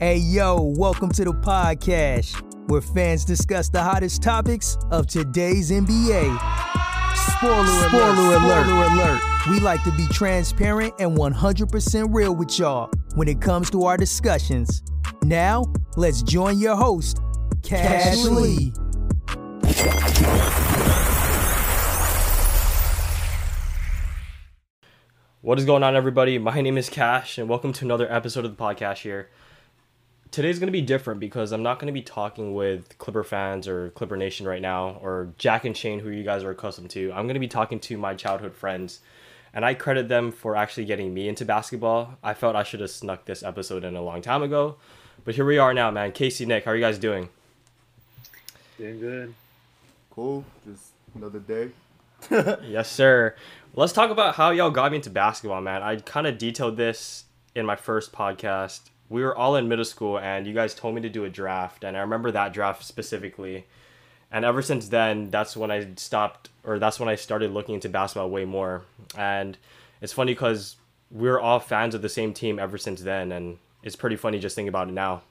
Hey yo, welcome to the podcast where fans discuss the hottest topics of today's NBA. Spoiler, Spoiler alert. Spoiler alert. We like to be transparent and 100% real with y'all when it comes to our discussions. Now, let's join your host, Kash, Lee. What is going on, everybody? My name is Kash, and welcome to another episode of the podcast here today's going to be different because I'm not going to be talking with Clipper fans or Clipper Nation right now or Jack and Shane, who you guys are accustomed to. I'm going to be talking to my childhood friends, and I credit them for actually getting me into basketball. I felt I should have snuck this episode in a long time ago, but here we are now, man. Casey, Nick, how are you guys doing? Doing good. Cool. Just another day. yes, sir. Let's talk about how y'all got me into basketball, man. I kind of detailed this in my first podcast we were all in middle school and you guys told me to do a draft and I remember that draft specifically. And ever since then, that's when I stopped or that's when I started looking into basketball way more. And it's funny cuz we are all fans of the same team ever since then and it's pretty funny just thinking about it now.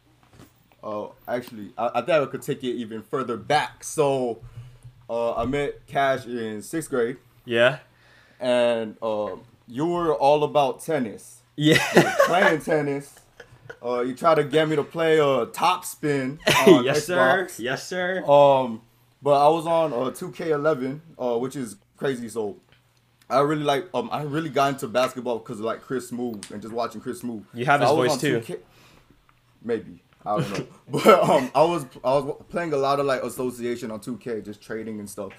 Oh, actually, I, I think I could take it even further back. So, uh, I met Kash in sixth grade. Yeah. And uh, you were all about tennis. Yeah. playing tennis. Uh, you try to get me to play a uh, top spin. yes, Xbox. sir. Yes, sir. Um, but I was on uh 2K11, uh, which is crazy. So I really like um I really got into basketball because of like Chris Move and just watching Chris Move. You have so his voice too. 2K- Maybe. I don't know. but um I was I was playing a lot of like association on 2K, just trading and stuff.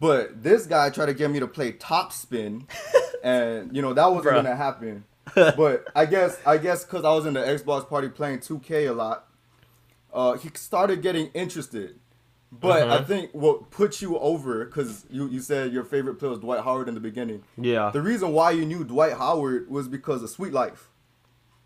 But this guy tried to get me to play top spin and you know that wasn't Bruh. gonna happen. but I guess I guess because I was in the Xbox party playing 2K a lot, uh, he started getting interested. But uh-huh. I think what put you over, because you, you said your favorite player was Dwight Howard in the beginning. Yeah. The reason why you knew Dwight Howard was because of Suite Life.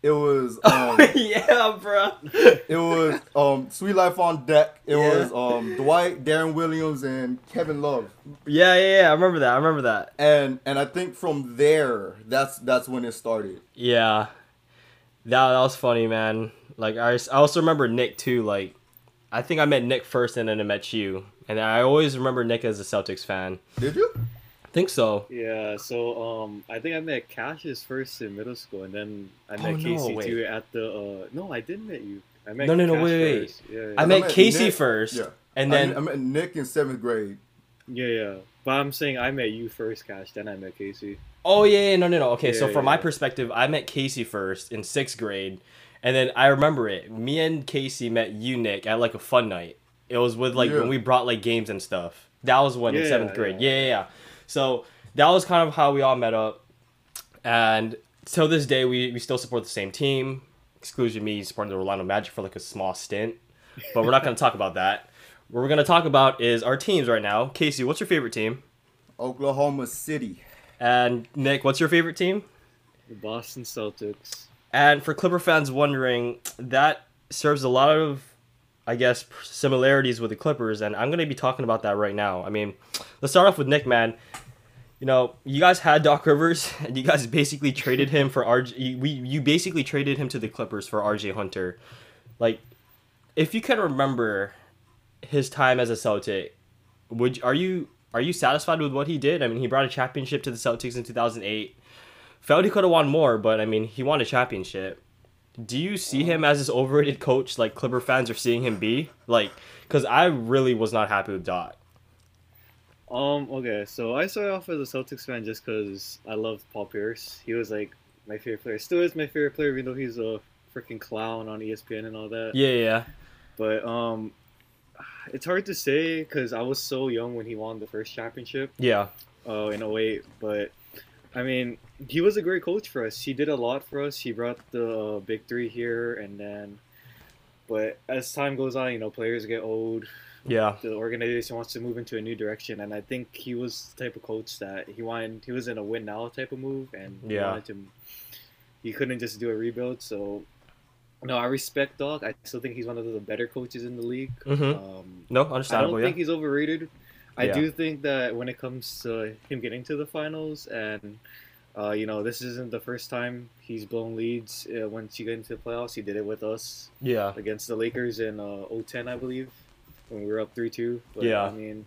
It was um, yeah, bro. It was um, Suite Life on deck. It yeah. was um, Dwight, Deron Williams, and Kevin Love. Yeah, yeah, yeah. I remember that. I remember that. And and I think from there, that's that's when it started. Yeah, that that was funny, man. Like I, I also remember Nick too. Like I think I met Nick first, and then I met you. And I always remember Nick as a Celtics fan. Did you? Think so. Yeah, so um, I think I met Cassius first in middle school, and then I met oh, Casey no, too at the. Uh, no, I didn't meet you. I met no, no, no, Kash wait, wait. Yeah, yeah. I, met I met Casey Nick, first, yeah. and then I, I met Nick in seventh grade. Yeah, yeah, but I'm saying I met you first, Kash. Then I met Casey. Oh yeah, yeah no, no, no. Okay, yeah, so from my perspective, I met Casey first in sixth grade, and then I remember it. Me and Casey met you, Nick, at like a fun night. It was with like when we brought like games and stuff. That was when in seventh grade. yeah, yeah. So that was kind of how we all met up. And till this day, we, we still support the same team. Exclusion me supporting the Orlando Magic for like a small stint. But we're not going to talk about that. What we're going to talk about is our teams right now. Casey, what's your favorite team? Oklahoma City. And Nick, what's your favorite team? The Boston Celtics. And for Clipper fans wondering, that serves a lot of, I guess, similarities with the Clippers, and I'm going to be talking about that right now. I mean, let's start off with Nick, man you know, you guys had Doc Rivers, and you guys basically traded him for RJ. We you basically traded him to the Clippers for RJ Hunter. Like, if you can remember his time as a Celtic, would are you are you satisfied with what he did? I mean, he brought a championship to the Celtics in two thousand eight. Felt he could have won more, but I mean, he won a championship. Do you see him as this overrated coach like Clipper fans are seeing him be? Like, because I really was not happy with Doc. Um. Okay. So I started off as a Celtics fan just because I loved Paul Pierce. He was like my favorite player. Still is my favorite player, even though he's a freaking clown on ESPN and all that. Yeah. Yeah. But um, it's hard to say because I was so young when he won the first championship. Yeah. Oh, uh, in 08. But I mean, he was a great coach for us. He did a lot for us. He brought the uh, big three here, and then. But as time goes on, you know, players get old yeah the organization wants to move into a new direction and i think he was the type of coach that he wanted he was in a win now type of move and he yeah. wanted to he couldn't just do a rebuild so no i respect doc i still think he's one of the better coaches in the league mm-hmm. um, no understandable i don't yeah. think he's overrated i yeah. do think that when it comes to him getting to the finals and Uh, you know, this isn't the first time he's blown leads uh, once you get into the playoffs. He did it with us Yeah. against the Lakers in uh, 010, I believe, when we were up 3 2. Yeah. I mean,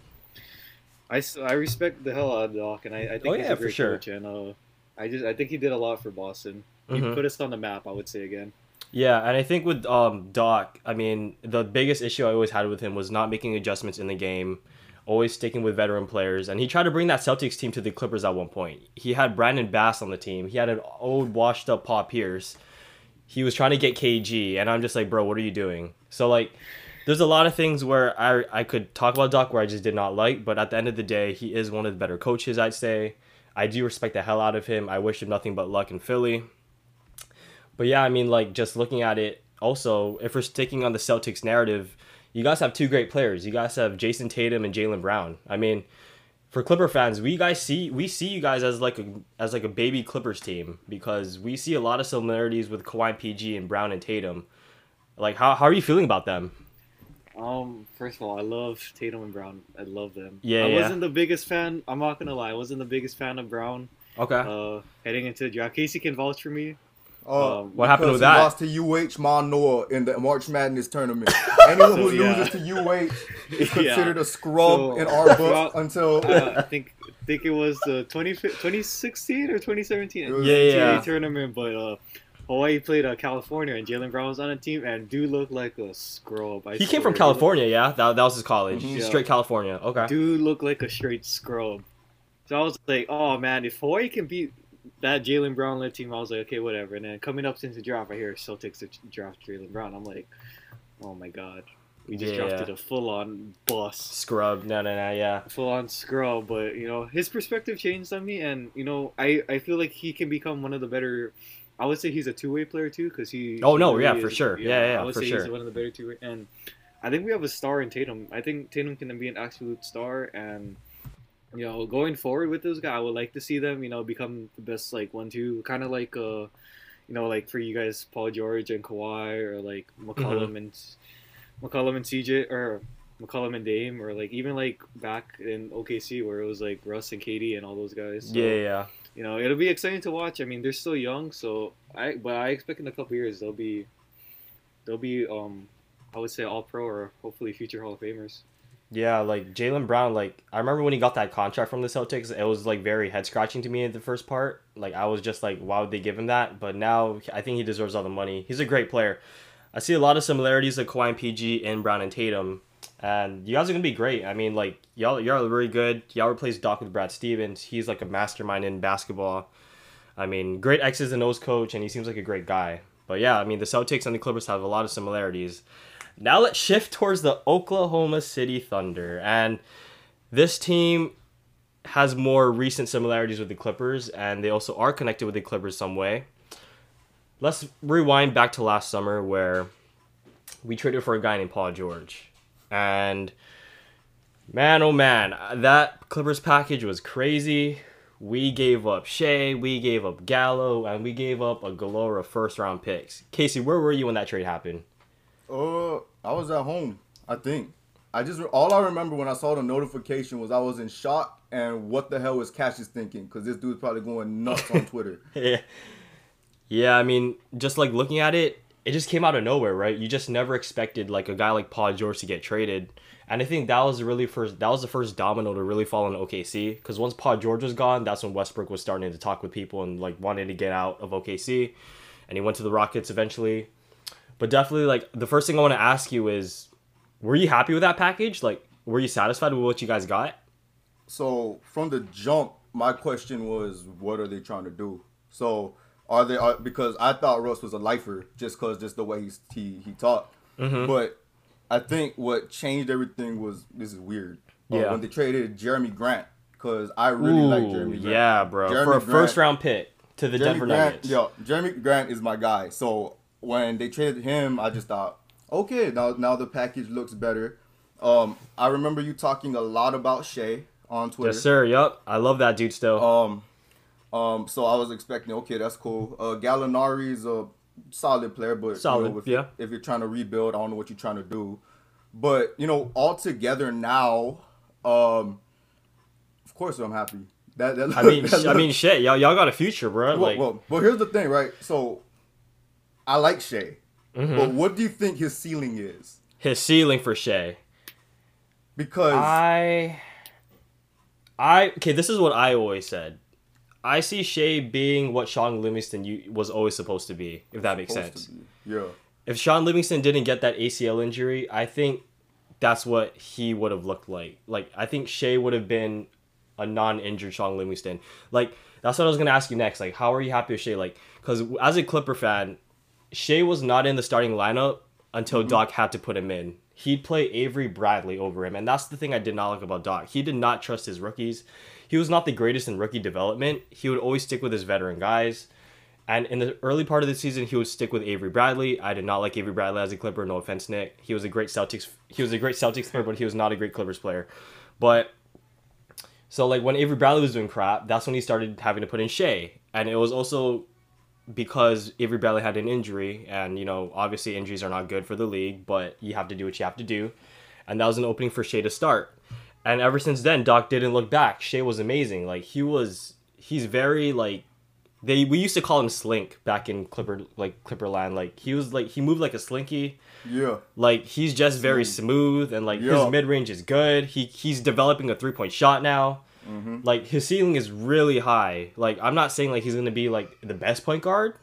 I, I respect the hell out of Doc, and I, I think Oh, he's yeah, a for great sure. coach. And uh, I just I think he did a lot for Boston. He Mhm. put us on the map, I would say again. Yeah, and I think with um Doc, I mean, the biggest issue I always had with him was not making adjustments in the game, always sticking with veteran players, and he tried to bring that Celtics team to the Clippers at one point. He had Brandon Bass on the team. He had an old washed up Paul Pierce. He was trying to get KG, and I'm just like, bro, what are you doing? So like, there's a lot of things where I I could talk about Doc where I just did not like, but at the end of the day, he is one of the better coaches, I'd say. I do respect the hell out of him. I wish him nothing but luck in Philly. But yeah, I mean, like just looking at it, also, if we're sticking on the Celtics narrative, you guys have two great players. You guys have Jayson Tatum and Jaylen Brown. I mean, for Clipper fans, we guys see we see you guys as like a as like a baby Clippers team because we see a lot of similarities with Kawhi PG and Brown and Tatum. Like, how how are you feeling about them? Um, first of all, I love Tatum and Brown. I love them. Yeah, I yeah. wasn't the biggest fan. I'm not gonna lie. I wasn't the biggest fan of Brown. Okay. Uh, heading into the draft, Casey can vouch for me. Uh, Um, What happened with he that? lost to UH Manoa in the March Madness tournament. Anyone who So, yeah. loses to UH is Yeah. considered a scrub So, in our book throughout- until Uh, I think I think it was the 20, 2016 or 2017 It Yeah, yeah. Tournament, but uh, Hawaii played uh, California and Jaylen Brown was on a team and dude looked like a scrub. I he came from California, yeah. That, that was his college. Mhm. Yeah. Straight California. Okay. Dude looked like a straight scrub. So I was like, oh man, if Hawaii can beat that Jaylen Brown led team, I was like, okay, whatever. And then coming up since the draft, I hear Celtics draft Jaylen Brown. I'm like, oh my god, we just Yeah. drafted a full-on bust. Scrub. No, no, no. Yeah. full on scrub, but you know his perspective changed on me, and you know I I feel like he can become one of the better. I would say he's a two way player too, because he. Oh, no, yeah, really for is- sure. Yeah, yeah, I would for say sure. he's one of the better two way, and I think we have a star in Tatum. I think Tatum can be an absolute star, and you know going forward with this guy, I would like to see them, you know, become the best like one two, kind of like uh, you know, like for you guys, Paul George and Kawhi, or like McCollum Mm-hmm. and McCollum and CJ, or McCollum and Dame, or like even like back in OKC where it was like Russ and KD and all those guys. So, Yeah, yeah. You know, it'll be exciting to watch. I mean, they're still young, so I but I expect in a couple years they'll be they'll be um I would say all pro or hopefully future Hall of Famers. Yeah, like Jaylen Brown, like I remember when he got that contract from the Celtics, it was like very head scratching to me at the first part. Like I was just like, why would they give him that? But now I think he deserves all the money. He's a great player. I see a lot of similarities like Kawhi and PG and Brown and Tatum, and you guys are gonna be great. I mean, like y'all, y'all are really good. Y'all replaced Doc with Brad Stevens. He's like a mastermind in basketball. I mean, great X's and O's coach, and he seems like a great guy. But yeah, I mean, the Celtics and the Clippers have a lot of similarities. Now let's shift towards the Oklahoma City Thunder. And this team has more recent similarities with the Clippers, and they also are connected with the Clippers some way. Let's rewind back to last summer where we traded for a guy named Paul George. And man, oh man, that Clippers package was crazy. We gave up Shai, we gave up Gallo, and we gave up a galore of first round picks. Casey, where were you when that trade happened? Uh, I was at home. I think. I just all I remember when I saw the notification was I was in shock and what the hell was Cassius thinking? Because this dude's probably going nuts on Twitter. yeah. Yeah, I mean, just like looking at it, it just came out of nowhere, right? You just never expected like a guy like Paul George to get traded. And I think that was really first that was the first domino to really fall on OKC because once Paul George was gone, that's when Westbrook was starting to talk with people and like wanted to get out of OKC, and he went to the Rockets eventually. But definitely, like the first thing I want to ask you is, were you happy with that package? Like, were you satisfied with what you guys got? So from the jump, my question was, what are they trying to do? So are they are, because I thought Russ was a lifer just because just the way he's, he he talked. Mm-hmm. But I think what changed everything was this is weird. Uh, Yeah. when they traded Jerami Grant because I really like Jerami Grant. yeah, bro, Jeremy for a Grant- first round pick to the Jeremy Denver Grant, Nuggets. yo, Jerami Grant is my guy. So when they traded him, I just thought, okay, now now the package looks better. Um, I remember you talking a lot about Shai on Twitter. Yes, sir. Yup, I love that dude still. Um, um, so I was expecting, okay, that's cool. Uh, Gallinari is a solid player, but Solid, you know, if, yeah. if you're trying to rebuild, I don't know what you're trying to do. But you know, all together now, um, of course I'm happy. That, that I mean, that I mean, shit, y'all, y'all got a future, bro. well, Like, well, well, here's the thing, right? So, I like Shai, Mm-hmm. but what do you think his ceiling is? his ceiling for Shai. Because I, I okay. This is what I always said. I see Shai being what Shaun Livingston you, was always supposed to be, if that makes supposed sense. yeah, If Shaun Livingston didn't get that ACL injury, I think that's what he would have looked like. Like I think Shai would have been a non-injured Shaun Livingston. Like that's what I was gonna ask you next. Like, how are you happy with Shai? Like, because as a Clipper fan, Shai was not in the starting lineup until mm-hmm. Doc had to put him in. He'd play Avery Bradley over him, and that's the thing I did not like about Doc. He did not trust his rookies. He was not the greatest in rookie development. He would always stick with his veteran guys. And in the early part of the season, he would stick with Avery Bradley. I did not like Avery Bradley as a Clipper. No offense, Nick. He was a great Celtics. He was a great Celtics player, but he was not a great Clippers player. But so like when Avery Bradley was doing crap, that's when he started having to put in Shai, and it was also because Avery Bradley had an injury, and you know obviously injuries are not good for the league, but you have to do what you have to do, and that was an opening for Shai to start. And ever since then, Doc didn't look back. Shai was amazing. Like he was, he's very like they we used to call him Slink back in Clipper like Clipperland. Like he was like he moved like a slinky. yeah. Like he's just very smooth and like Yeah. his mid range is good. He he's developing a three point shot now. Mm-hmm. Like his ceiling is really high. Like I'm not saying like he's gonna be like the best point guard,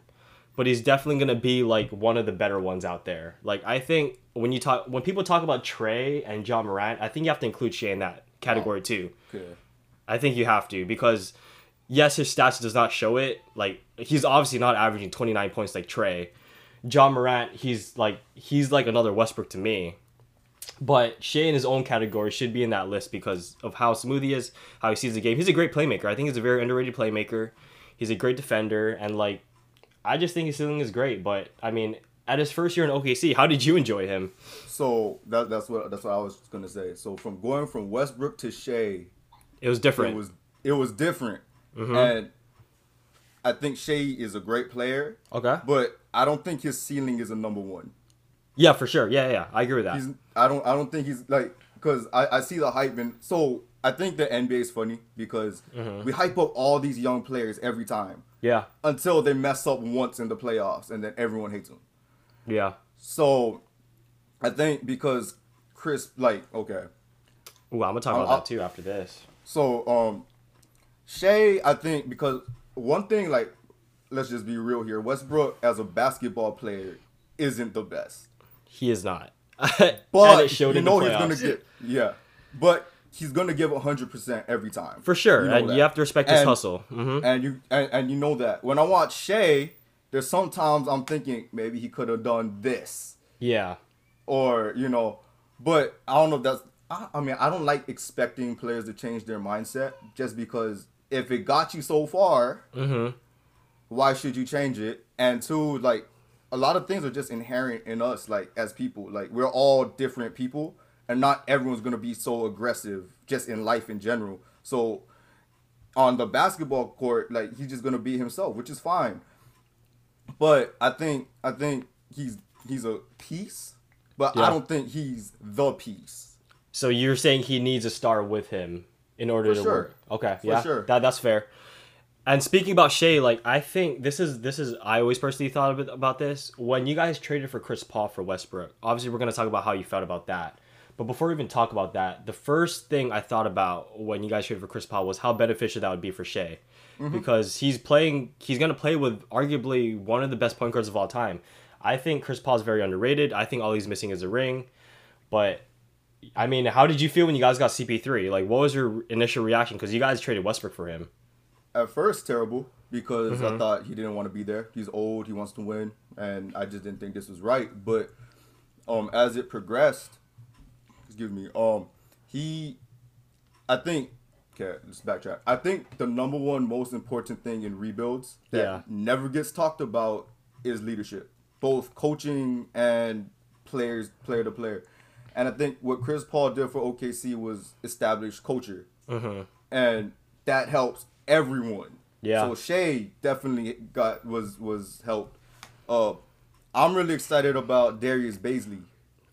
but he's definitely gonna be like one of the better ones out there. Like I think when you talk when people talk about Trey and Ja Morant, I think you have to include Shai in that category too. Okay. I think you have to because yes, his stats does not show it. Like he's obviously not averaging 29 points like Trey. Ja Morant, he's like he's like another Westbrook to me. But Shai in his own category should be in that list because of how smooth he is, how he sees the game. He's a great playmaker. I think he's a very underrated playmaker. He's a great defender, and like, I just think his ceiling is great. But I mean, at his first year in OKC, how did you enjoy him? So that, that's what that's what I was gonna say. So from going from Westbrook to Shai, It was different. it was it was different, mm-hmm. and I think Shai is a great player, okay. but I don't think his ceiling is a number one. Yeah, for sure. Yeah, yeah, yeah. I agree with that. He's I don't I don't think he's like because I, I see the hype and so I think the NBA is funny because mm-hmm. we hype up all these young players every time yeah, until they mess up once in the playoffs and then everyone hates them. yeah. So I think because Chris like okay Ooh, I'm gonna talk uh, about I'll- that uh, too after this. So um Shai, I think because one thing like let's just be real here, Westbrook as a basketball player isn't the best. He is not. But and it showed you know he's gonna get yeah. But he's gonna give hundred percent every time. For sure, You know and that. you have to respect his And- hustle. hmm And you and, and you know that. When I watch Shai, there's sometimes I'm thinking maybe he could have done this. Yeah, Or, you know, but I don't know if that's I, I mean, I don't like expecting players to change their mindset just because if it got you so far, hmm why should you change it? And two, like a lot of things are just inherent in us, like as people. Like we're all different people, and not everyone's gonna be so aggressive just in life in general. So on the basketball court, like he's just gonna be himself, which is fine. But I think I think he's he's a piece, but Yeah. I don't think he's the piece. So you're saying he needs a star with him in order For to sure. work? Okay, For yeah, sure. that that's fair. And speaking about Shai, like I think this is this is I always personally thought about this when you guys traded for Chris Paul for Westbrook. Obviously, we're gonna talk about how you felt about that. But before we even talk about that, the first thing I thought about when you guys traded for Chris Paul was how beneficial that would be for Shai, mm-hmm. because he's playing. He's gonna play with arguably one of the best point guards of all time. I think Chris Paul is very underrated. I think all he's missing is a ring, but I mean, how did you feel when you guys got CP3? Like, what was your initial reaction? Because you guys traded Westbrook for him. At first terrible because Mm-hmm. I thought he didn't want to be there. He's old, he wants to win, and I just didn't think this was right. But um, as it progressed, excuse me, um, he, I think, okay, let's backtrack. I think the number one most important thing in rebuilds that Yeah. never gets talked about is leadership, both coaching and players, player to player. And I think what Chris Paul did for OKC was establish culture Mm-hmm. and that helps everyone. Yeah. So Shai definitely got was was helped. Uh, I'm really excited about Darius Bazley.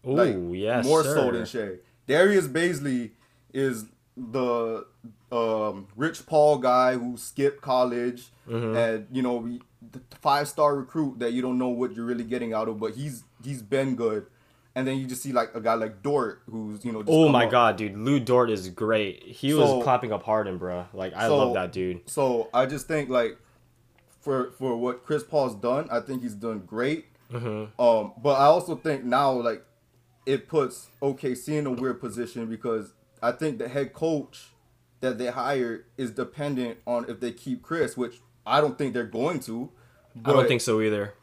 Ooh, yes, more sir. so than Shai. Darius Bazley is the um, Rich Paul guy who skipped college Mhm. and you know five star recruit that you don't know what you're really getting out of, but he's he's been good. And then you just see like a guy like Dort who's you know. Just Oh my up. god, dude, Lu Dort is great. He So- was clapping up Harden, bro. Like I So- love that dude. So I just think like for for what Chris Paul's done, I think he's done great. hmm Um, but I also think now like it puts OKC in a weird position because I think the head coach that they hired is dependent on if they keep Chris, which I don't think they're going to. I don't think so either.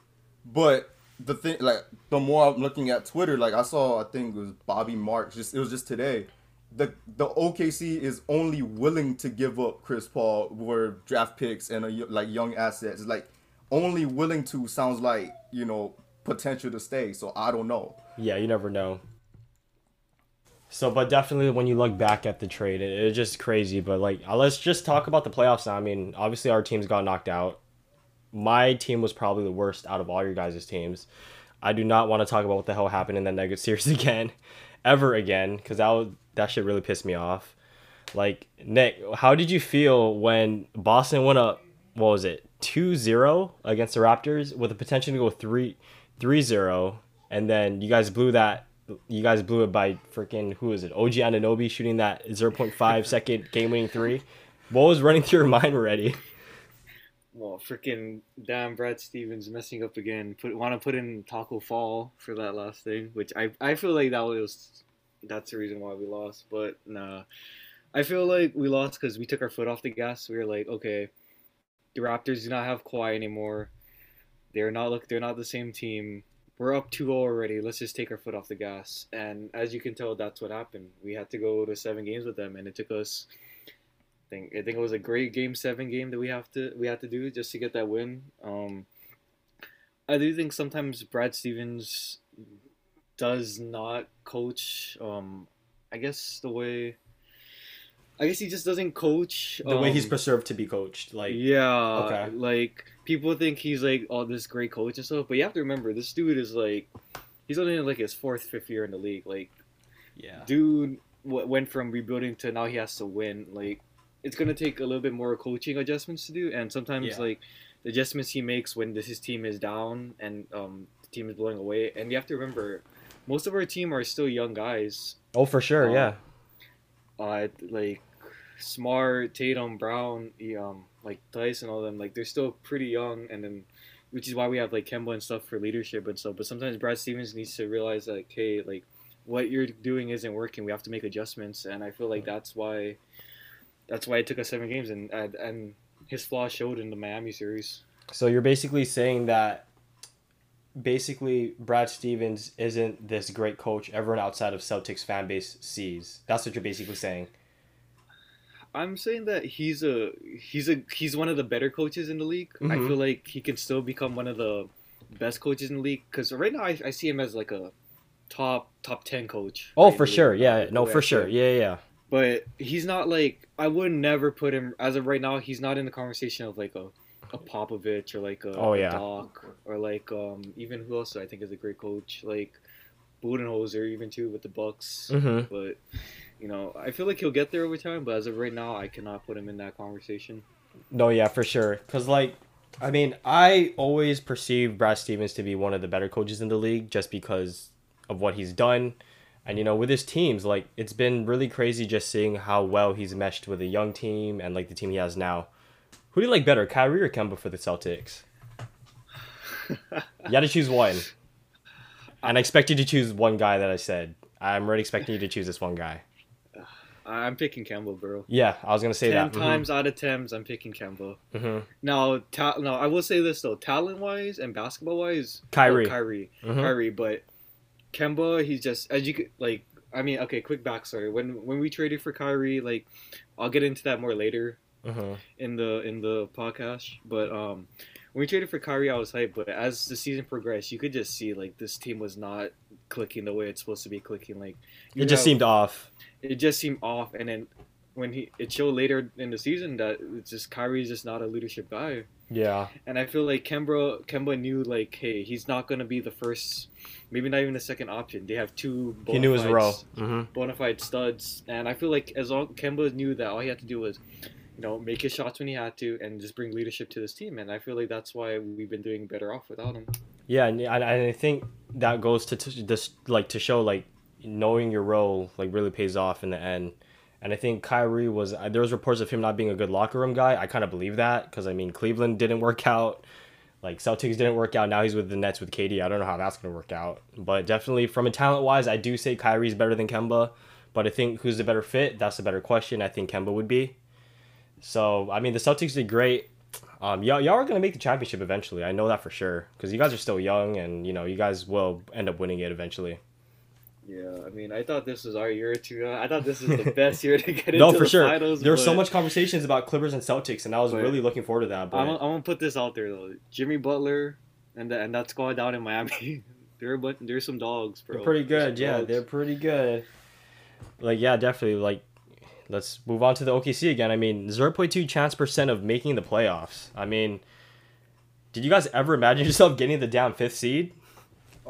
But the thing, like, the more I'm looking at Twitter, like, I saw, I think it was Bobby Marks. Just it was just today. The the OKC is only willing to give up Chris Paul for draft picks and a, like young assets. Like only willing to sounds like you know potential to stay. So I don't know. Yeah, you never know. So, but definitely when you look back at the trade, it, it's just crazy. But like, uh, let's just talk about the playoffs now. I mean, obviously our teams got knocked out. My team was probably the worst out of all your guys' teams. I do not want to talk about what the hell happened in that negative series again, ever again, because that that shit really pissed me off. Like Nick, how did you feel when Boston went up? What was it, 2-0 against the Raptors with the potential to go 3 3-0 and then you guys blew that you guys blew it by freaking who is it OG Anunoby shooting that 0.5 second game winning three what was running through your mind already Well, freaking damn Brad Stevens messing up again. Put want to put in Tacko Fall for that last thing, which I I feel like that was that's the reason why we lost. But nah, I feel like we lost because we took our foot off the gas. We were like, okay, the Raptors do not have Kawhi anymore. They're not look. They're not the same team. We're up 2-0 already. Let's just take our foot off the gas. And as you can tell, that's what happened. We had to go to seven games with them, and it took us think I think it was a great game seven game that we have to we had to do just to get that win. Um, I do think sometimes Brad Stevens does not coach. Um, I guess the way. I guess he just doesn't coach the way he's um, preserved to be coached like yeah, Okay. like people think he's like oh this great coach and stuff, but you have to remember this dude is like he's only in like his fourth fifth year in the league. Like yeah dude w- went from rebuilding to now he has to win. Like it's gonna take a little bit more coaching adjustments to do, and sometimes Yeah. like the adjustments he makes when this his team is down and um the team is blowing away. And you have to remember, most of our team are still young guys. oh for sure Um, yeah Uh, like Smart, Tatum, Brown, he, um, like Tyson, all them. Like they're still pretty young, and then. Which is why we have like Kemba and stuff for leadership and stuff. But sometimes Brad Stevens needs to realize like, hey, like what you're doing isn't working. We have to make adjustments, and I feel like that's why that's why it took us seven games, and and, his flaws showed in the Miami series. so you're basically saying that basically Brad Stevens isn't this great coach everyone outside of Celtics fan base sees that's what you're basically saying I'm saying that he's a he's a he's one of the better coaches in the league. I Mhm. feel like he can still become one of the best coaches in the league because right now I, I see him as like a top top ten coach. oh right, for sure yeah no for sure yeah, yeah But he's not like I would never put him as of right now. He's not in the conversation of like a a Popovich or like a, Oh, a yeah. Doc or like um even who else I think is a great coach like Budenholzer even too with the Bucks. mm-hmm. But you know I feel like he'll get there over time. But as of right now, I cannot put him in that conversation. No, yeah, for sure. Cause like, I mean, I always perceive Brad Stevens to be one of the better coaches in the league, just because of what he's done, and you know, with his teams, like it's been really crazy just seeing how well he's meshed with a young team and like the team he has now. Who do you like better, Kyrie or Kemba for the Celtics? You got to choose one, and I expect you to choose one guy that I said. I'm really expecting you to choose this one guy. I'm picking Kemba, bro. Yeah, I was gonna say Ten that. times out of ten, I'm picking Kemba. hmm Now, ta- no, I will say this though, talent wise and basketball wise, Kyrie. Kyrie, Mhm. Kyrie. But Kemba, he's just as you could like. I mean, okay, quick backstory. When when we traded for Kyrie, like, I'll get into that more later hmm in the in the podcast. But um, when we traded for Kyrie, I was hyped. But as the season progressed, you could just see like this team was not clicking the way it's supposed to be clicking. Like, It just have- seemed off. it just seemed off and then when he it showed later in the season that it's just Kyrie's just not a leadership guy Yeah. And I feel like Kemba Kemba knew like, hey, he's not gonna be the first, maybe not even the second option. They have two. He knew his role. fides- hmm bona fide studs, and I feel like as long Kemba knew that all he had to do was, you know, make his shots when he had to, and just bring leadership to this team. And I feel like that's why we've been doing better off without him. Yeah, and, and I think that goes to, to this like to show like knowing your role like really pays off in the end. And I think Kyrie was there was reports of him not being a good locker room guy. I kind of believe that because I mean Cleveland didn't work out, like Celtics didn't work out. Now he's with the Nets with KD. I don't know how that's gonna work out, but definitely from a talent wise, I do say Kyrie's better than Kemba. But I think who's the better fit? That's a better question. I think Kemba would be. So I mean the Celtics did great. Um, y'all, y'all are gonna make the championship eventually. I know that for sure because you guys are still young, and you know you guys will end up winning it eventually. Yeah, I mean, I thought this was our year to. Uh, I thought this was the best year to get into no, for the sure. finals. there was so much conversations about Clippers and Celtics, and I was But- really looking forward to that. But I'm, I'm gonna put this out there though. Jimmy Butler and the, and that squad down in Miami, they're a bunch, they're some dogs, bro. they're pretty good. Yeah, dogs. they're pretty good. Like yeah, definitely. Like let's move on to the OKC again. I mean, zero point two chance percent of making the playoffs. I mean, did you guys ever imagine yourself getting the down fifth seed?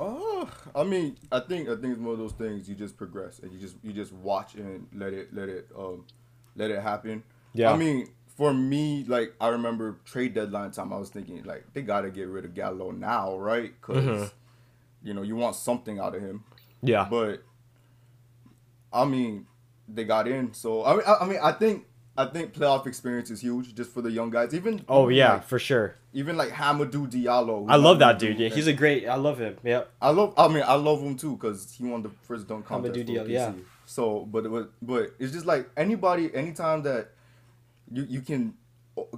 Oh, I mean, I think I think it's one of those things you just progress and you just you just watch and let it let it um let it happen. Yeah. I mean, for me, like I remember trade deadline time, I was thinking like they got to get rid of Gallo now, right? Because Mhm. you know you want something out of him. Yeah. But I mean, they got in, so I mean, I, I mean, I think I think playoff experience is huge just for the young guys. Even Oh yeah, like, for sure. even like Hamidou Diallo. I love that dude. Yeah, he's a great. I love him. Yeah. I love. I mean, I love him too because he won the first dunk contest. Hamidou Diallo, yeah. So, but it was, but it's just like anybody, anytime that you you can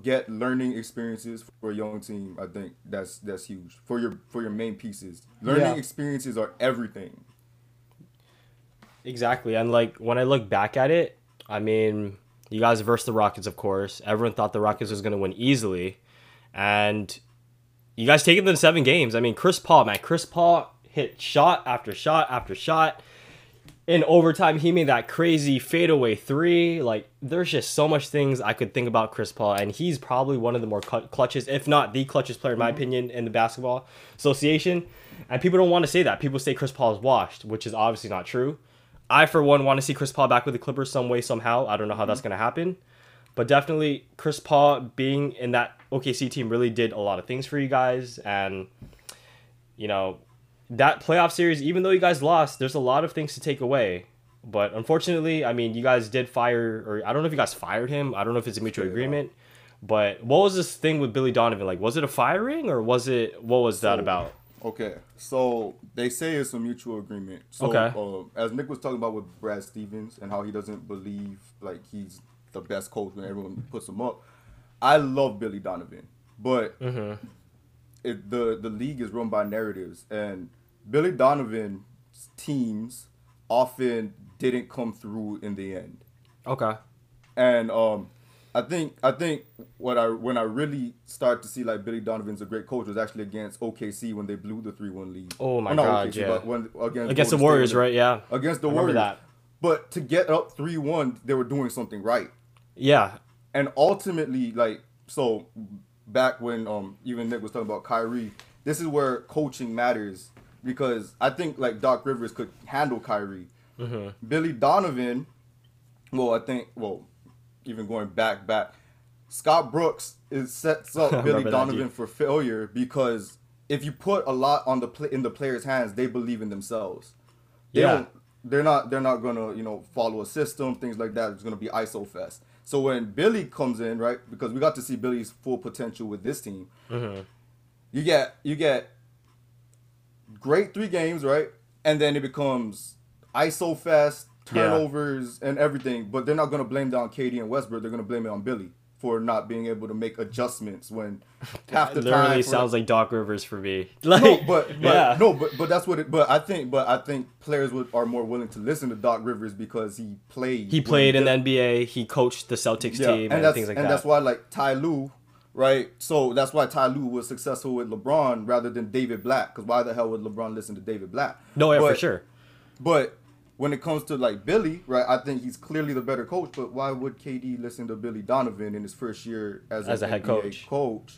get learning experiences for a young team, I think that's that's huge for your for your main pieces. Learning Yeah. experiences are everything. Exactly. And like when I look back at it, I mean, you guys versed the Rockets, of course. Everyone thought the Rockets was gonna win easily. And you guys taking them seven games. I mean, Chris Paul, man, Chris Paul hit shot after shot after shot. In overtime, he made that crazy fadeaway three. Like, there's just so much things I could think about Chris Paul, and he's probably one of the more cl- clutches, if not the clutchest player, in my mm-hmm. opinion, in the basketball association. And people don't want to say that. People say Chris Paul is washed, which is obviously not true. I, for one, want to see Chris Paul back with the Clippers some way, somehow. I don't know how that's mm-hmm. going to happen. But definitely, Chris Paul being in that OKC team really did a lot of things for you guys. And, you know, that playoff series, even though you guys lost, there's a lot of things to take away. But unfortunately, I mean, you guys did fire, or I don't know if you guys fired him. I don't know if it's a mutual agreement. But what was this thing with Billy Donovan? Like, was it a firing, or was it, what was that about? Okay, so they say it's a mutual agreement. So, Okay. uh, as Nick was talking about with Brad Stevens and how he doesn't believe like he's the best coach when everyone puts him up. I love Billy Donovan, but Mm-hmm. it, the the league is run by narratives, and Billy Donovan's teams often didn't come through in the end. Okay. And um, I think I think what I when I really start to see like Billy Donovan's a great coach was actually against OKC when they blew the three one lead. Oh my God, OKC, yeah. but when, against Against the Golden State Warriors, right? Yeah. Against the Warriors. that. But to get up three one, they were doing something right. Yeah. And ultimately, like so, back when um even Nick was talking about Kyrie, this is where coaching matters because I think like Doc Rivers could handle Kyrie. Mm-hmm. Billy Donovan, well, I think, well, even going back, back, Scott Brooks is sets up Billy Donovan for failure because if you put a lot on the play in the players' hands, they believe in themselves. They Yeah. They're not. They're not gonna, you know, follow a system, things like that. It's gonna be ISO fest. So when Billy comes in, right, because we got to see Billy's full potential with this team, Mm-hmm. you get you get great three games, right? And then it becomes ISO fest, Yeah. turnovers, and everything. But they're not gonna blame that on KD and Westbrook. They're gonna blame it on Billy for not being able to make adjustments when half the literally time. for- sounds like Doc Rivers for me. Like, no, but, but yeah. no, but but that's what it. But I think, but I think players would are more willing to listen to Doc Rivers because he played. he played in the NBA. He coached the Celtics team and, that's, things like and that. And that's why like Ty Lue, right? So that's why Ty Lue was successful with LeBron rather than David Blatt. Because why the hell would LeBron listen to David Blatt? no, yeah, for sure. But when it comes to like Billy, right? I think he's clearly the better coach. But why would KD listen to Billy Donovan in his first year as, As a head coach. Coach,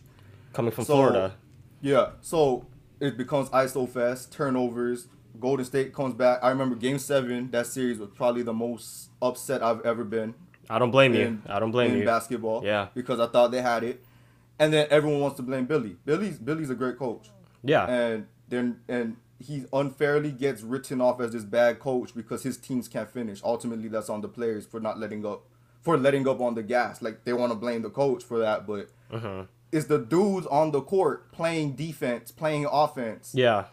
coming from So- Florida. Yeah, so it becomes ISO fest, turnovers. Golden State comes back. I remember Game Seven. That series was probably the most upset I've ever been I don't blame you. I don't blame in you. basketball. Yeah. because I thought they had it, and then everyone wants to blame Billy. Billy's Billy's a great coach, Yeah. and then and he unfairly gets written off as this bad coach because his teams can't finish. Ultimately, that's on the players for not letting up, for letting up on the gas. Like they want to blame the coach for that, but Mhm. it's the dudes on the court playing defense, playing offense. Yeah.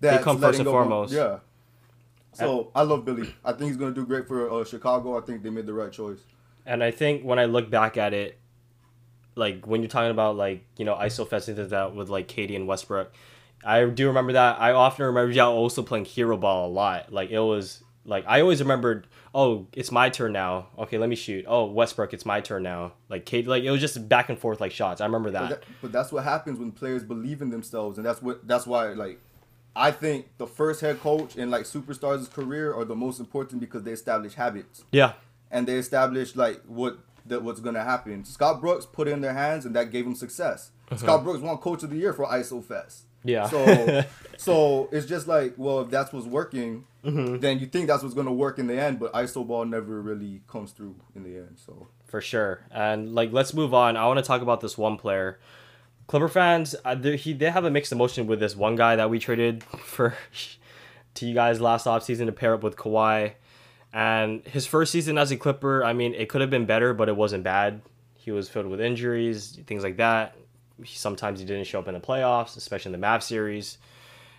that's come first and up on- foremost. yeah. So I love Billy. I think he's gonna do great for uh, Chicago. I think they made the right choice. And I think when I look back at it, like when you're talking about like you know ISO Fest and things like that with like KD and Westbrook, I do remember that. I often remember y'all also playing hero ball a lot. Like it was like I always remembered. Oh, it's my turn now. Okay, let me shoot. Oh, Westbrook, it's my turn now. Like KD, like it was just back and forth like shots. I remember But, that. that, but that's what happens when players believe in themselves, and that's what that's why like I think the first head coach in like superstars' career are the most important because they establish habits Yeah. and they establish like what that what's gonna happen. Scott Brooks put it in their hands, and that gave him success. Uh-huh. Scott Brooks won Coach of the Year for ISO Fest. Yeah. So so it's just like, well, if that's what's working, Mm-hmm. then you think that's what's gonna work in the end. But ISO ball never really comes through in the end. So For sure. And like, let's move on. I want to talk about this one player. Clipper fans, uh, they, he they have a mixed emotion with this one guy that we traded for to you guys last offseason to pair up with Kawhi. And his first season as a Clipper, I mean, it could have been better, but it wasn't bad. He was filled with injuries, things like that. Sometimes he didn't show up in the playoffs, especially in the Mavs series.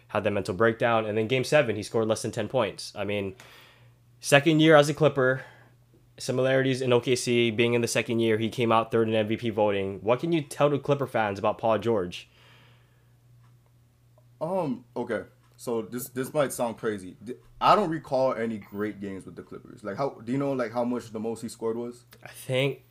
Had that mental breakdown, and then Game Seven, he scored less than ten points. I mean, second year as a Clipper, similarities in OKC. Being in the second year, he came out third in MVP voting. What can you tell the Clipper fans about Paul George? Um. Okay. So this this might sound crazy. I don't recall any great games with the Clippers. Like how do you know like how much the most he scored was? I think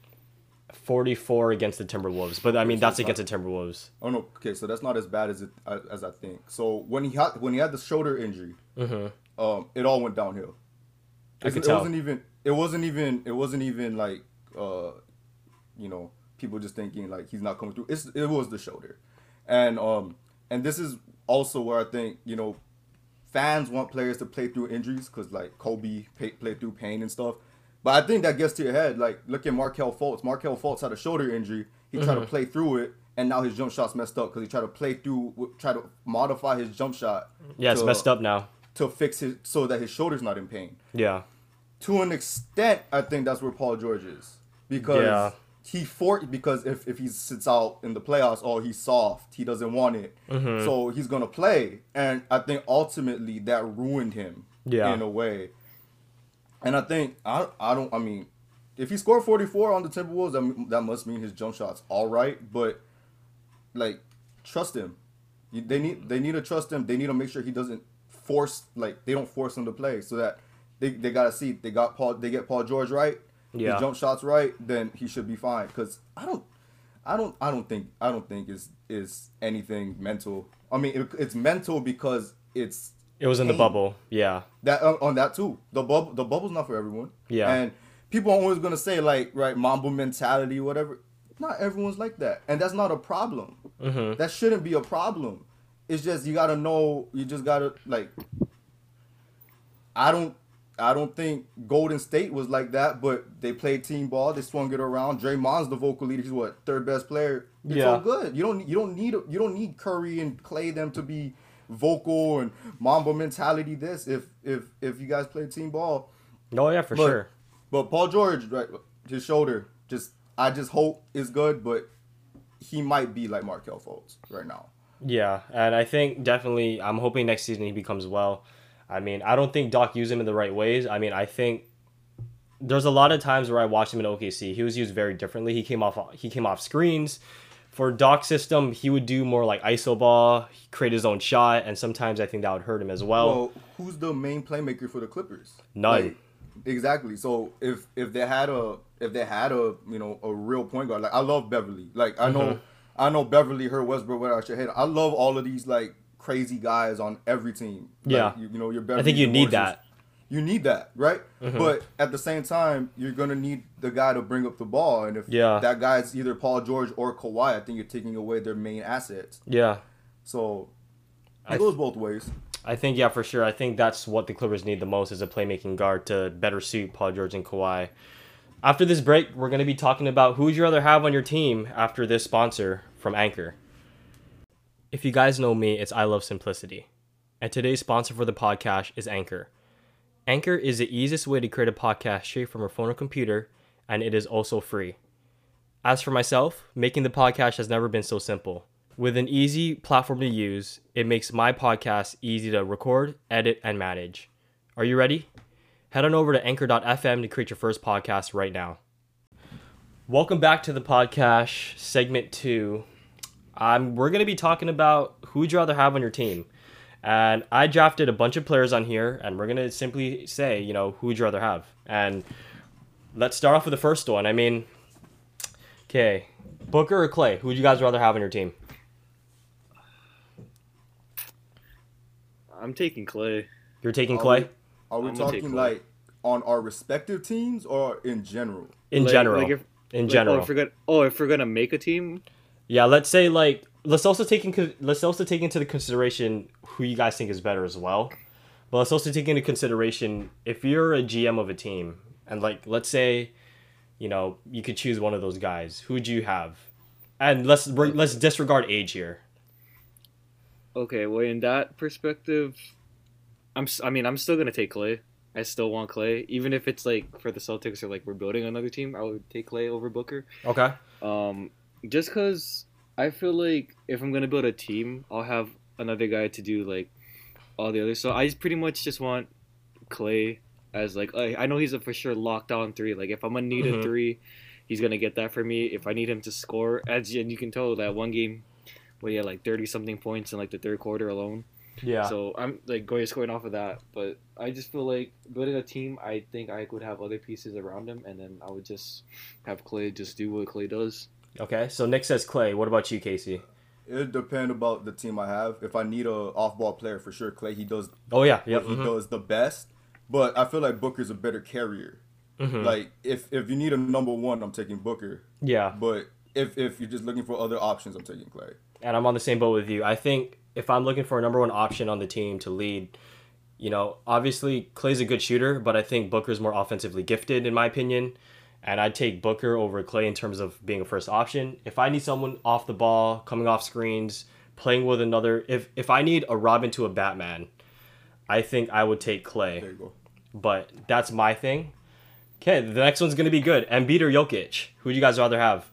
44 against the Timberwolves, but I mean that's against the Timberwolves. Oh no. Okay. So that's not as bad as it as I think. So when he had when he had the shoulder injury, Mm-hmm. um, it all went downhill. I could it tell. wasn't even. It wasn't even. It wasn't even like. Uh, you know, people just thinking like he's not coming through. It's it was the shoulder, and um, and this is also where I think you know, fans want players to play through injuries because like Kobe pay, played through pain and stuff. But I think that gets to your head. Like look at Markelle Fultz. Markelle Fultz had a shoulder injury. He tried to Mm-hmm. play through it. And now his jump shot's messed up because he tried to play through, try to modify his jump shot. Yeah, it's messed up now. to fix it so that his shoulder's not in pain. Yeah. To an extent, I think that's where Paul George is because Yeah. he for because if, if he sits out in the playoffs, oh he's soft, he doesn't want it, Mm-hmm. so he's gonna play, and I think ultimately that ruined him Yeah. in a way. And I think I I don't I mean, if he scored forty four on the Timberwolves, that, that must mean his jump shot's all right, but like trust him. They need they need to trust him. They need to make sure he doesn't force like they don't force him to play so that they, they gotta see they got Paul they get Paul George right. Yeah. His jump shots right, then he should be fine. Cause I don't I don't I don't think I don't think is is anything mental. I mean it, it's mental because it's It was in the bubble. Yeah. that uh, on that too. The bubble the bubble's not for everyone. Yeah. And people are always gonna say like right Mamba mentality whatever. Not everyone's like that, and that's not a problem. Mm-hmm. That shouldn't be a problem. It's just you gotta know. You just gotta like. I don't. I don't think Golden State was like that, but they played team ball. They swung it around. Draymond's the vocal leader. He's what third best player. It's Yeah. all good. You don't. You don't need. You don't need Curry and Clay them to be vocal and Mamba mentality. This if if if you guys play team ball, Oh yeah, for But- sure. but Paul George, right, his shoulder, just I just hope is good, but he might be like Markelle Fultz right now. Yeah, and I think definitely I'm hoping next season he becomes well. I mean, I don't think Doc used him in the right ways. I mean, I think there's a lot of times where I watched him in OKC. He was used very differently. He came off he came off screens. For Doc's system, he would do more like iso ball, create his own shot, and sometimes I think that would hurt him as well. Well, who's the main playmaker for the Clippers? None. Like, exactly. So if if they had a if they had a you know a real point guard, like I love Beverley. Like I know Mm-hmm. I know Beverley, her Westbrook, I should hate. I love all of these like crazy guys on every team. Like, Yeah. you, you know your Beverley. I think you need that. You need that, right? Mm-hmm. But at the same time, you're gonna need the guy to bring up the ball, and if Yeah. that guy's either Paul George or Kawhi, I think you're taking away their main assets. Yeah. So I it goes both ways. I think yeah, for sure. I think that's what the Clippers need the most is a playmaking guard to better suit Paul George and Kawhi. After this break, we're going to be talking about who would you rather have on your team after this sponsor from Anchor. If you guys know me, it's I Love Simplicity. And today's sponsor for the podcast is Anchor. Anchor is the easiest way to create a podcast straight from your phone or computer, and it is also free. As for myself, making the podcast has never been so simple. With an easy platform to use, it makes my podcast easy to record, edit, and manage. Are you ready? Head on over to anchor.fm to create your first podcast right now. Welcome back to the podcast, segment two. Um, we're going to be talking about who would you rather have on your team. And I drafted a bunch of players on here, and we're going to simply say, you know, who would you rather have? And let's start off with the first one. I mean, okay, Booker or Clay? Who would you guys rather have on your team? I'm taking Clay. You're taking Are Clay? we- Are we I'm talking like on our respective teams or in general? In Like- general. like if- in Like, oh, general. Oh, if we're gonna, oh, if we're gonna make a team, Yeah, let's say like let's also take in, let's also take into the consideration who you guys think is better as well. But let's also take into consideration if you're a GM of a team and like let's say, you know, you could choose one of those guys. Who would you have? And let's let's disregard age here. okay. Well, in that perspective, I'm. I mean, I'm still gonna take Clay. I still want Clay, even if it's like for the Celtics or like we're building another team. I would take Clay over Booker. Okay. Um, just because I feel like if I'm gonna build a team, I'll have another guy to do like all the other. So I just pretty much just want Clay as like I I know he's a for sure lockdown three. Like if I'm gonna need Mhm. a three, he's gonna get that for me. If I need him to score, as and you can tell that one game where he had like thirty something points in like the third quarter alone. Yeah. So I'm like going scoring off of that. But I just feel like building a team, I think I could have other pieces around him, and then I would just have Clay just do what Clay does. okay. So Nick says Clay. What about you, Casey? It depend about the team I have. If I need a off-ball player for sure, Clay he does Oh yeah. what Yep. he does the best. But I feel like Booker's a better carrier. mhm. Like if if you need a number one, I'm taking Booker. Yeah. But if if you're just looking for other options, I'm taking Clay. and I'm on the same boat with you. I think if I'm looking for a number one option on the team to lead, you know, obviously Clay's a good shooter, but I think Booker's more offensively gifted in my opinion. And I'd take Booker over Clay in terms of being a first option. If I need someone off the ball, coming off screens, playing with another if if I need a Robin to a Batman, I think I would take Clay. There you go. But that's my thing. Okay, the next one's gonna be good. Embiid or Jokic? Who do you guys rather have?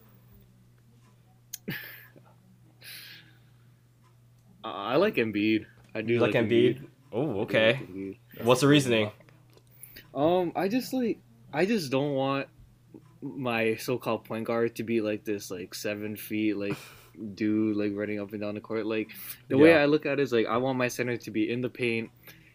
Uh, I like Embiid. I do You like Embiid? Oh, okay. like Embiid. What's the reasoning? Um, I just like I just don't want my so-called point guard to be like this like seven feet like dude like running up and down the court. Like the way I look at it is like I want my center to be in the paint,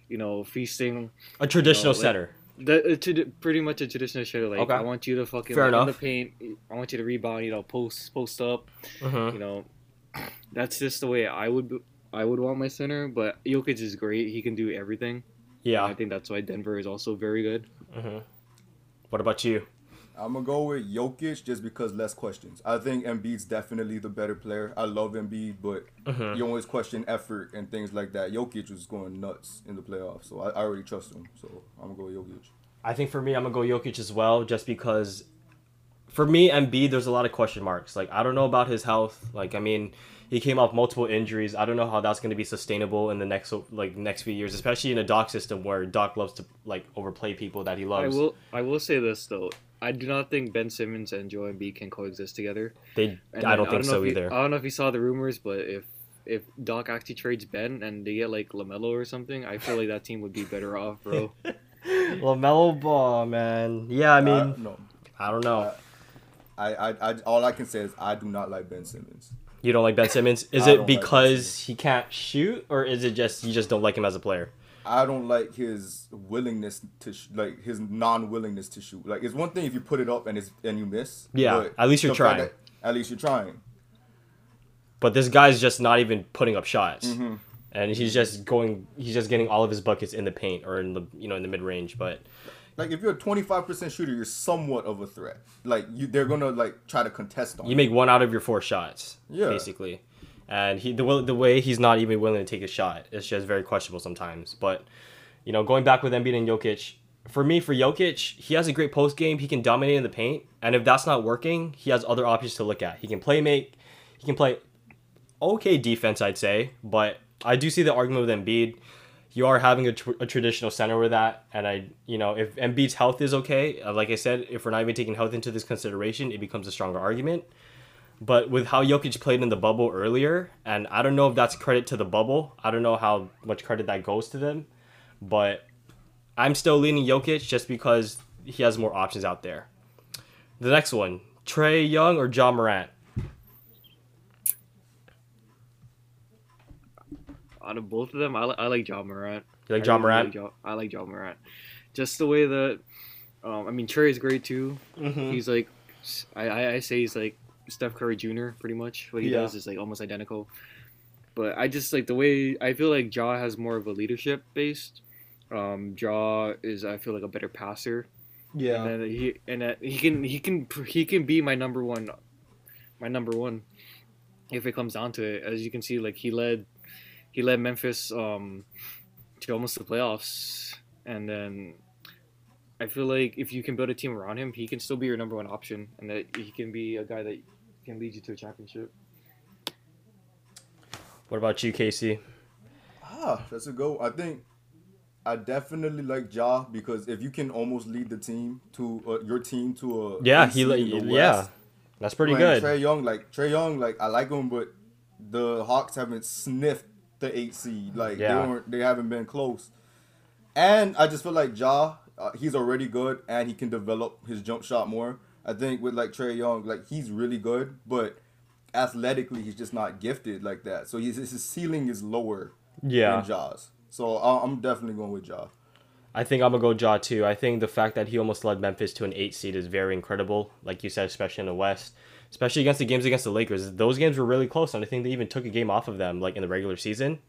you know, feasting. A traditional No, like- center. The, to, pretty much a traditional shooter. Like Okay. I want you to fucking Fair like, in the paint. I want you to rebound. You know, post post up. Mm-hmm. You know, that's just the way I would I would want my center. But Jokic is great. He can do everything. Yeah. I think that's why Denver is also very good. hmm What about you? I'm gonna go with Jokic just because less questions. I think Embiid's definitely the better player. I love Embiid, but Mhm. you always question effort and things like that. Jokic was going nuts in the playoffs, so I, I already trust him. So I'm gonna go with Jokic. I think for me, I'm gonna go Jokic as well, just because. For me, Embiid, there's a lot of question marks. Like I don't know about his health. Like I mean, he came off multiple injuries. I don't know how that's gonna be sustainable in the next like next few years, especially in a Doc system where Doc loves to like overplay people that he loves. I will I will say this though. I do not think Ben Simmons and Joel Embiid can coexist together. They, And I don't think know so if you- either. I don't know if you saw the rumors, but if if Doc actually trades Ben and they get like LaMelo or something, I feel like that team would be better off, bro. LaMelo Ball, man. Yeah, I mean, Uh, no, I don't know. I, I, I, all I can say is I do not like Ben Simmons. You don't like Ben Simmons? Is it don't like because he can't shoot, or is it just you just don't like him as a player? I don't like his willingness to sh- like his non-willingness to shoot. Like it's one thing if you put it up and it's and you miss. Yeah, at least you're trying. that- at least you're trying. But this guy's just not even putting up shots. Mhm. and he's just going. He's just getting all of his buckets in the paint or in the you know in the mid range. But Like if you're a 25% shooter, you're somewhat of a threat. Like you, they're gonna like try to contest on. you make one out of your four shots, Yeah. basically. And he the the way he's not even willing to take a shot, it's just very questionable sometimes. But you know, going back with Embiid and Jokic, for me, for Jokic, he has a great post game. He can dominate in the paint, and if that's not working, he has other options to look at. He can play make, he can play okay defense, I'd say. But I do see the argument with Embiid. You are having a, tr- a traditional center with that, and I, you know, if Embiid's health is okay, uh, like I said, if we're not even taking health into this consideration, it becomes a stronger argument. But with how Jokic played in the bubble earlier, and I don't know if that's credit to the bubble. I don't know how much credit that goes to them, but I'm still leaning Jokic just because he has more options out there. The next one, Trae Young or Ja Morant? Out of both of them, I, li- I like Ja Morant. You like I John really Morant? like Ja- I like Ja Morant. Just the way that, um, I mean, Trae is great too. Mm-hmm. He's like, I, I, I say he's like Steph Curry Jr. Pretty much. What he Yeah. does is like almost identical. But I just like the way I feel like Ja has more of a leadership based. Um, Ja is I feel like a better passer. Yeah. And then he and that he can he can he can be my number one, my number one, if it comes down to it. As you can see, like he led, he led Memphis um, to almost the playoffs, and then I feel like if you can build a team around him, he can still be your number one option, and that he can be a guy that can lead you to a championship. What about you, Casey? Ah, that's a go. I think I definitely like Ja because if you can almost lead the team to uh, your team to a Yeah, he like in the yeah, that's pretty when good. Trae Young, like Trae Young, like I like him, but the Hawks haven't sniffed the eight seed. Like Yeah. they weren't, they haven't been close. And I just feel like Ja, uh, he's already good, and he can develop his jump shot more. I think with like Trae Young, like he's really good, but athletically he's just not gifted like that. So his his ceiling is lower yeah, than Ja's. So I'm definitely going with Ja. I think I'm gonna go Ja too. I think the fact that he almost led Memphis to an eight seed is very incredible. Like you said, especially in the West, especially against the games against the Lakers. Those games were really close, and I think they even took a game off of them, like in the regular season.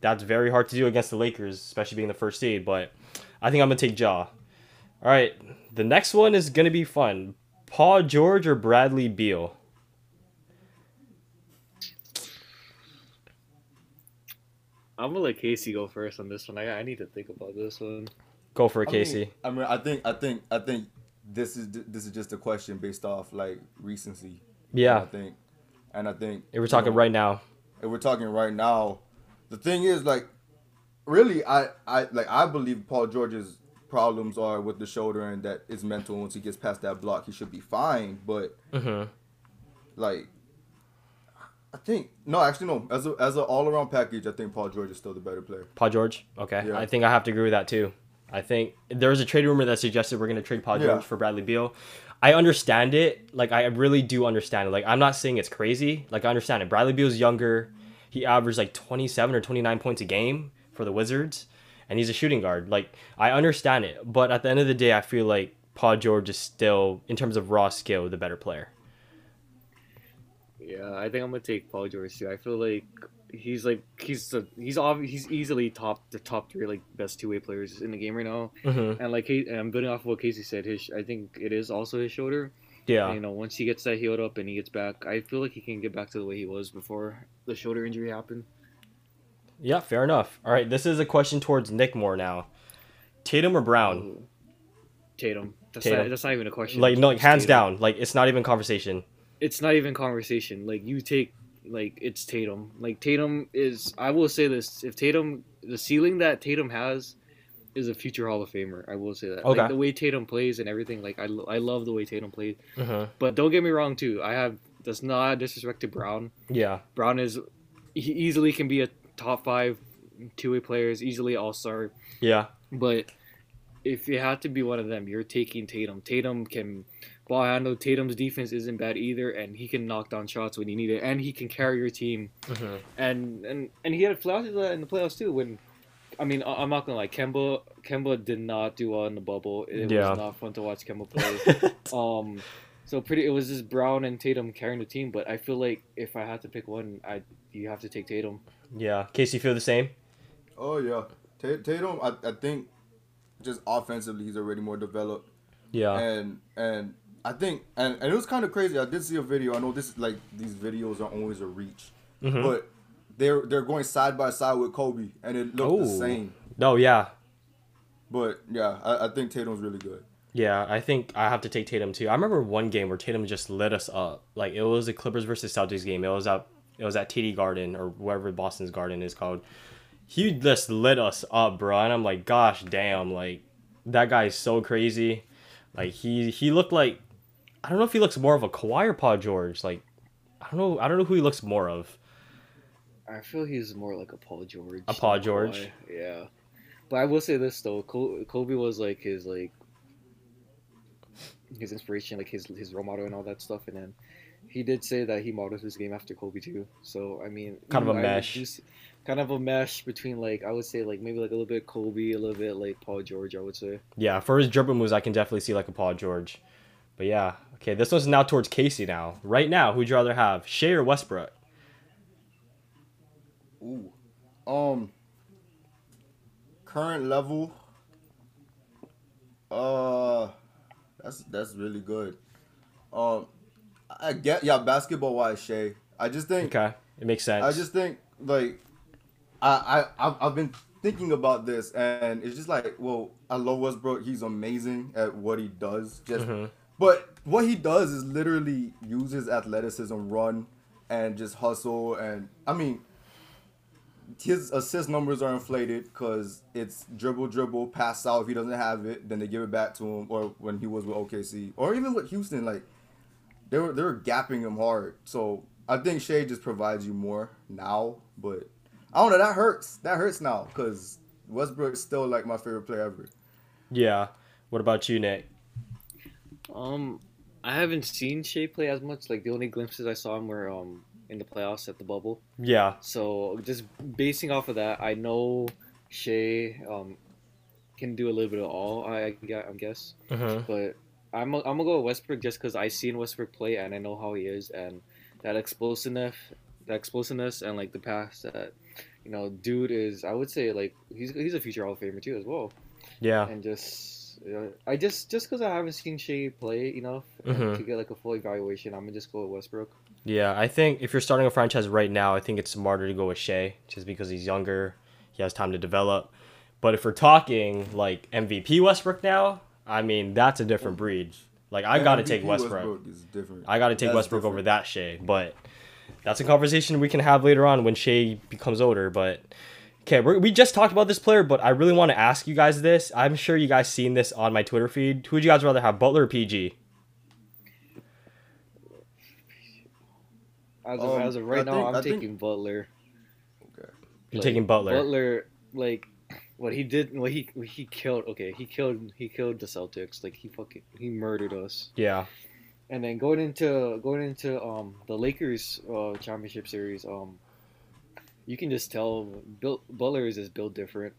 That's very hard to do against the Lakers, especially being the first seed. But I think I'm gonna take Ja. All right, the next one is gonna be fun. Paul George or Bradley Beal? I'm gonna let Casey go first on this one. I, I need to think about this one. Go for it, I mean- Casey. I mean, I think I think I think this is this is just a question based off like recency. Yeah. I think, and I think if we're talking you know, right now. if we're talking right now, the thing is like, really, I I like I believe Paul George's problems are with the shoulder and that is mental. Once he gets past that block, he should be fine. But hmm like, I think no, actually no. As a as an all around package, I think Paul George is still the better player. Paul George. Okay, Yeah. I think I have to agree with that too. I think there was a trade rumor that suggested we're going to trade Paul Yeah. George for Bradley Beal. I understand it. Like I really do understand it. Like I'm not saying it's crazy. Like I understand it. Bradley Beal's younger. He averaged like 27 or 29 points a game for the Wizards, and he's a shooting guard. Like I understand it, but at the end of the day, I feel like Paul George is still, in terms of raw skill, the better player. Yeah, I think I'm gonna take Paul George too. I feel like he's like he's the he's obvi- he's easily top the top three like best two way players in the game right now. Mm-hmm. And like and I'm building off of what Casey said. His I think it is also his shoulder. Yeah. And, you know, once he gets that healed up and he gets back, I feel like he can get back to the way he was before the shoulder injury happened. Yeah. Fair enough. All right. This is a question towards Nick Moore now. Tatum or Brown? Ooh. Tatum. That's Tatum. not that's not even a question. Like no, like, hands Tatum. down. Like it's not even conversation. it's not even conversation. Like you take like it's Tatum. Like Tatum is I will say this, if Tatum the ceiling that Tatum has is a future Hall of Famer. I will say that. Okay. Like the way Tatum plays and everything, like I, I love the way Tatum plays. Mm-hmm. But don't get me wrong too. I have that's not disrespect to Brown. Yeah. Brown is he easily can be a top 5 two-way players, easily all-star. Yeah. But if you had to be one of them, you're taking Tatum. Tatum can ball handle. Tatum's defense isn't bad either, and he can knock down shots when you need it, and he can carry your team. Mm-hmm. And and and he had flashes in the playoffs too. When I mean, I- I'm not gonna lie, Kemba Kemba did not do well in the bubble. It Yeah. was not fun to watch Kemba play. um, so pretty. It was just Brown and Tatum carrying the team. But I feel like if I had to pick one, I'd you have to take Tatum. Yeah, Casey, feel the same? Oh yeah, Ta- Tatum. I, I think just offensively, he's already more developed, Yeah. and and I think and, and it was kind of crazy. I did see a video. I know this is like these videos are always a reach, Mhm. but they're they're going side by side with Kobe, and it looked the Oh. same. No, yeah. But yeah, I, I think Tatum's really good. Yeah, I think I have to take Tatum too. I remember one game where Tatum just lit us up. Like it was the Clippers versus Celtics game. It was at it was at TD Garden or wherever Boston's Garden is called. He just lit us up, bro. And I'm like, gosh damn, like that guy is so crazy. Like he he looked like I don't know if he looks more of a Kawhi or Paul George. Like I don't know I don't know who he looks more of. I feel he's more like a Paul George. A Paul George? Kawhi. Yeah. But I will say this though, Col- Kobe was like his like his inspiration, like his his role model and all that stuff, and then he did say that he modeled his game after Kobe too. So I mean, Kind of a mesh. do see- kind of a mesh between like I would say like maybe like a little bit Kobe, a little bit like Paul George. I would say. Yeah, for his dribble moves, I can definitely see like a Paul George. But yeah, okay, this one's now towards Casey now. Right now, who'd you rather have, Shai or Westbrook? Ooh, um, current level. Uh, that's that's really good. Um, I get yeah, basketball wise, Shai. I just think Okay, it makes sense. I just think like I I I've, I've been thinking about this and it's just like well I love Westbrook. He's amazing at what he does. Just Mhm. but what he does is literally uses athleticism, run, and just hustle. And I mean, his assist numbers are inflated because it's dribble, dribble, pass out. If he doesn't have it, then they give it back to him. Or when he was with OKC, or even with Houston, like they were they were gapping him hard. So I think Shai just provides you more now. But I don't know. That hurts. That hurts now because Westbrook's still like my favorite player ever. yeah. What about you, Nick? Um, I haven't seen Shai play as much. Like the only glimpses I saw him were um in the playoffs at the bubble. Yeah. So just basing off of that, I know Shai um can do a little bit of all. I, I gue- I guess, hmm but I'm I'm gonna go with Westbrook just because I seen Westbrook play and I know how he is and that explosiveness, that explosiveness and like the pass that you know, dude is. I would say like he's he's a future Hall of Famer too as well. Yeah. And just uh, I just just because I haven't seen Shai play enough Mhm. to get like a full evaluation, I'm gonna just go with Westbrook. Yeah, I think if you're starting a franchise right now, I think it's smarter to go with Shai just because he's younger. He has time to develop. But if we're talking like MVP Westbrook now, I mean, that's a different breed. Like, I got to take MVP Westbrook. is different. I got to take That's Westbrook over that Shai. But that's a conversation we can have later on when Shai becomes older. But okay, we're, we just talked about this player, but I really want to ask you guys this. I'm sure you guys seen this on my Twitter feed. Who would you guys rather have, Butler or PG? As of, Um, as of right I now, think- I'm I think- taking Butler. Okay. You're Like, taking Butler. Butler, like what he did, what he what he killed. Okay, he killed he killed the Celtics. Like he fucking he murdered us. Yeah. And then going into going into um the Lakers uh championship series, um, you can just tell Bill, Butler is just built different.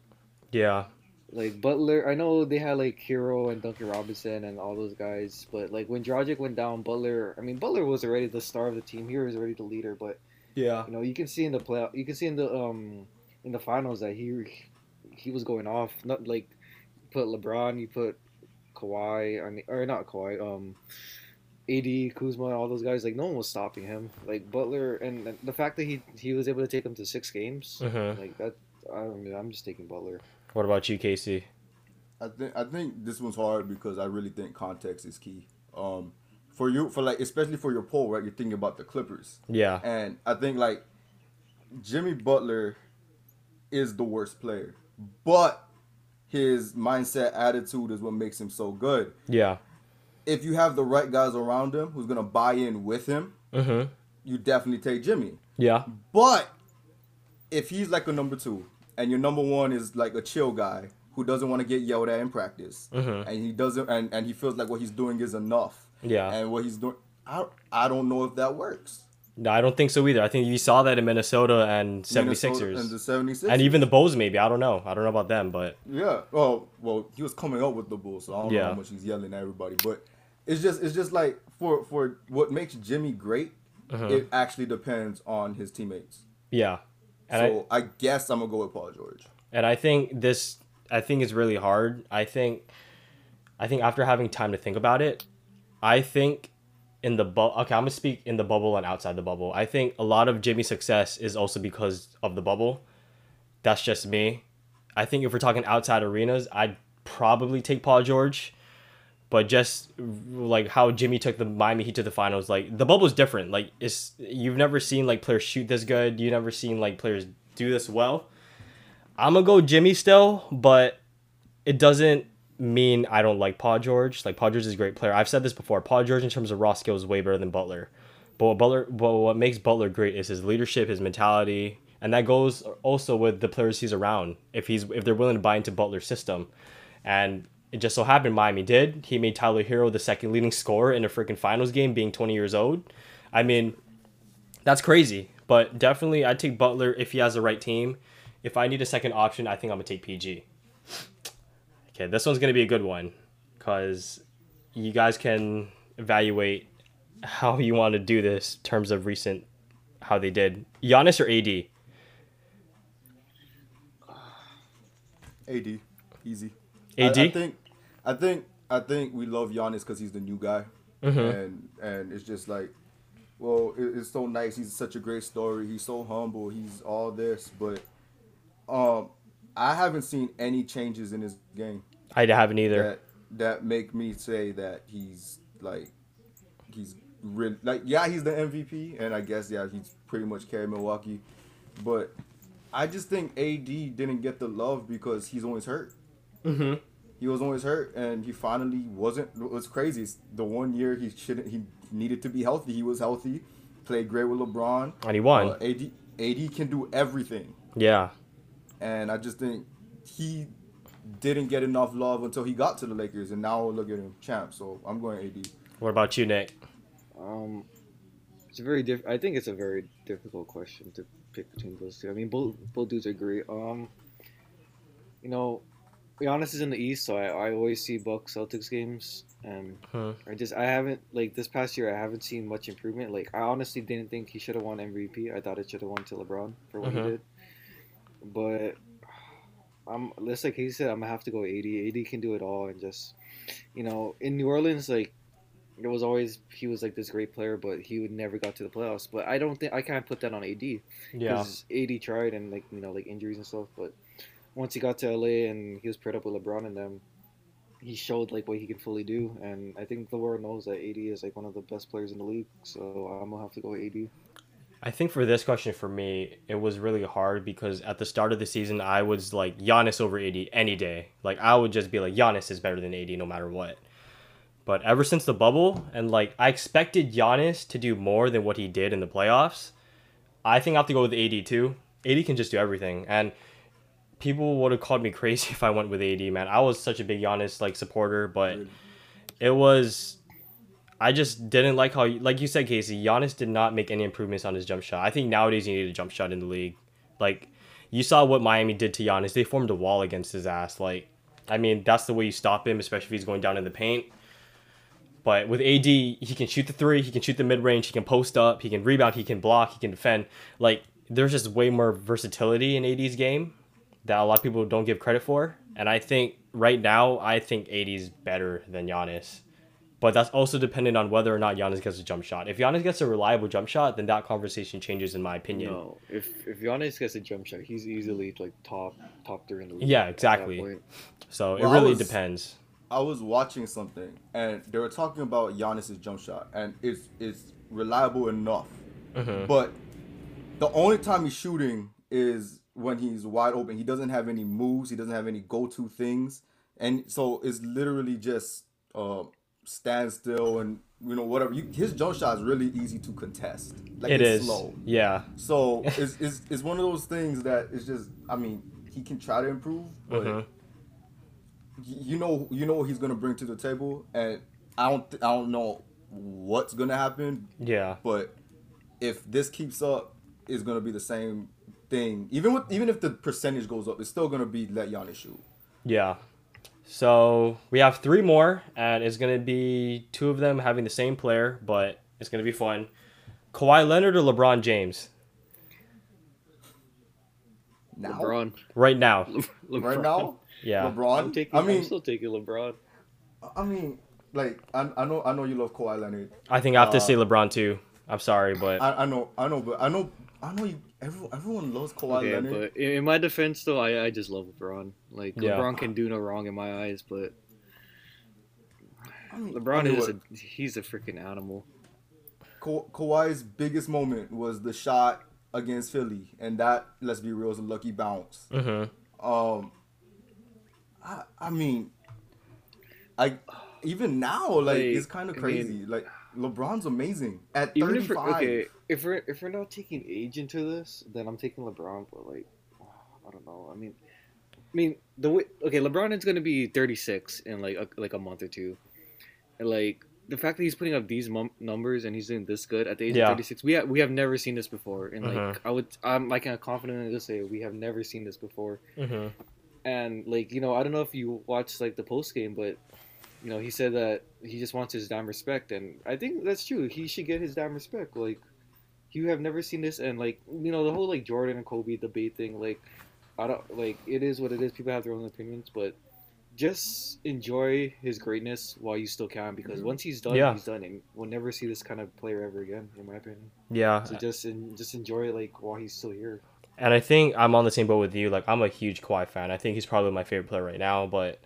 Yeah. Like Butler, I know they had like Herro and Duncan Robinson and all those guys, but like when Dragic went down, Butler, I mean Butler was already the star of the team. He was already the leader, but Yeah. you know you can see in the play, you can see in the um in the finals that he he was going off. Not like put LeBron, you put Kawhi, I mean, or not Kawhi, um, AD, Kuzma, all those guys. Like no one was stopping him. Like Butler, and the fact that he he was able to take him to six games, Mhm. like that. I don't know. I'm just taking Butler. What about you, Casey? I think I think this one's hard because I really think context is key. Um, for you, for like especially for your poll, right? You're thinking about the Clippers, Yeah. and I think like Jimmy Butler is the worst player, but his mindset, attitude is what makes him so good. Yeah. If you have the right guys around him who's gonna buy in with him, Mm-hmm. you definitely take Jimmy. Yeah. But if he's like a number two and your number one is like a chill guy who doesn't want to get yelled at in practice Mhm. and he doesn't and, and he feels like what he's doing is enough Yeah. and what he's doing I, I don't know if that works. No, I don't think so either. I think you saw that in Minnesota and 76ers. Minnesota and the 76ers. and even the Bulls, maybe. I don't know. I don't know about them, but Yeah. Oh well, he was coming up with the Bulls, so I don't know how much he's yelling at everybody. But it's just it's just like for for what makes Jimmy great, Mhm. it actually depends on his teammates. Yeah. And so I, guess I'm gonna go with Paul George. and I think this I think is really hard. I think I think after having time to think about it, I think in the bubble okay, I'm gonna speak in the bubble and outside the bubble. I think a lot of Jimmy's success is also because of the bubble. That's just me. I think if we're talking outside arenas, I'd probably take Paul George. But just like how Jimmy took the Miami Heat to the finals, like the bubble is different. Like it's you've never seen like players shoot this good. You've never seen like players do this well. I'm gonna go Jimmy still, but it doesn't mean I don't like Paul George. Like Paul George is a great player. I've said this before. Paul George in terms of raw skill is way better than Butler. But what Butler, but what makes Butler great is his leadership, his mentality, and that goes also with the players he's around. If he's if they're willing to buy into Butler's system, and it just so happened Miami did. He made Tyler Herro the second leading scorer in a freaking finals game, being 20 years old. I mean, that's crazy. But definitely, I'd take Butler if he has the right team. If I need a second option, I think I'm gonna take PG. Okay, this one's gonna be a good one, cause you guys can evaluate how you want to do this in terms of recent how they did. Giannis or AD? AD, easy. AD? I, I think, I think, I think we love Giannis because he's the new guy, and and it's just like, well, it, it's so nice. He's such a great story. He's so humble. He's all this, but um, I haven't seen any changes in his game I haven't either. that that make me say that he's like he's really like yeah he's the MVP and I guess yeah he's pretty much carried Milwaukee, but I just think AD didn't get the love because he's always hurt. Mm-hmm. He was always hurt and he finally wasn't. It was crazy is the one year he shouldn't he needed to be healthy. He was healthy, played great with LeBron. And he won. Uh, AD AD can do everything, Yeah. and I just think he didn't get enough love until he got to the Lakers, and now look at him, champ. So I'm going AD. What about you, Nick? Um, it's a very diff. I think it's a very difficult question to pick between those two. I mean, both both dudes are great. Um, you know, Giannis is in the East, so I, I always see Bucks Celtics games, and Hmm. I just I haven't like this past year I haven't seen much improvement. Like I honestly didn't think he should have won MVP. I thought it should have won to LeBron for what Mhm. he did, but. I'm just like he said. I'm gonna have to go AD. AD can do it all, and just, you know, in New Orleans, like it was always he was like this great player, but he would never got to the playoffs. But I don't think I can't put that on AD Yeah. because AD tried and like you know like injuries and stuff. But once he got to LA and he was paired up with LeBron and them, he showed like what he can fully do. And I think the world knows that AD is like one of the best players in the league. So I'm gonna have to go AD. I think for this question for me, it was really hard because at the start of the season, I was like Giannis over AD any day. Like I would just be like Giannis is better than AD no matter what. But ever since the bubble, and like I expected Giannis to do more than what he did in the playoffs, I think I have to go with AD too. AD can just do everything, and people would have called me crazy if I went with AD. Man, I was such a big Giannis like supporter, but it was I just didn't like how, like you said, Casey, Giannis did not make any improvements on his jump shot. I think nowadays you need a jump shot in the league. Like, you saw what Miami did to Giannis. They formed a wall against his ass. Like, I mean, that's the way you stop him, especially if he's going down in the paint. But with AD, he can shoot the three, he can shoot the mid range, he can post up, he can rebound, he can block, he can defend. Like, there's just way more versatility in AD's game that a lot of people don't give credit for. And I think right now, I think AD's better than Giannis. But that's also dependent on whether or not Giannis gets a jump shot. If Giannis gets a reliable jump shot, then that conversation changes, in my opinion. No, if if Giannis gets a jump shot, he's easily like top top three in the league. Yeah, exactly. So Well, it I really was- depends. I was watching something and they were talking about Giannis's jump shot and it's it's reliable enough. Mhm. But the only time he's shooting is when he's wide open. He doesn't have any moves, he doesn't have any go-to things. And so it's literally just uh stand still and you know whatever. You, his jump shot is really easy to contest. Like It it's is. slow. Yeah. So it's, it's it's one of those things that it's just I mean, he can try to improve, but Mhm. you know you know what he's gonna bring to the table, and I don't I don't know what's gonna happen, Yeah. but if this keeps up, it's gonna be the same thing. Even with even if the percentage goes up, it's still gonna be let Giannis shoot. Yeah. So we have three more, and it's gonna be two of them having the same player, but it's gonna be fun. Kawhi Leonard or LeBron James? Now? LeBron. right now. LeBron. Right now? Yeah. LeBron. I'm taking. I mean, I'm still taking LeBron. I mean, like I, I know I know you love Kawhi Leonard. I think I have to Uh, say LeBron too. I'm sorry, but I, I know I know, but I know I know you. Everyone, everyone loves Kawhi Okay, Leonard. but in in my defense, though, I, I just love LeBron. Like Yeah. LeBron can do no wrong in my eyes, but LeBron I is a he's a freaking animal. Ka- Kawhi's biggest moment was the shot against Philly, and that let's be real is a lucky bounce. mhm. Um, I I mean, I even now like, Like, it's kind of I crazy. like LeBron's amazing at Even thirty if we're, okay, if we're if we're not taking age into this, then I'm taking LeBron. But like, I don't know. I mean, I mean the way okay, LeBron is gonna be 36 in like a, like a month or two, and like the fact that he's putting up these mum- numbers and he's doing this good at the age Yeah. of 36, we ha- we have never seen this before. And like Mhm. I would, I'm like confident to say we have never seen this before. Mhm. And like you know, I don't know if you watched like the post game, but you know, he said that he just wants his damn respect, and I think that's true. He should get his damn respect. Like, you have never seen this, and like you know, the whole like Jordan and Kobe debate thing. Like, I don't like it is what it is. People have their own opinions, but just enjoy his greatness while you still can, because mm-hmm. once he's done, Yeah. he's done, and we'll never see this kind of player ever again, in my opinion. Yeah. So just just enjoy it like while he's still here. And I think I'm on the same boat with you. Like I'm a huge Kawhi fan. I think he's probably my favorite player right now. But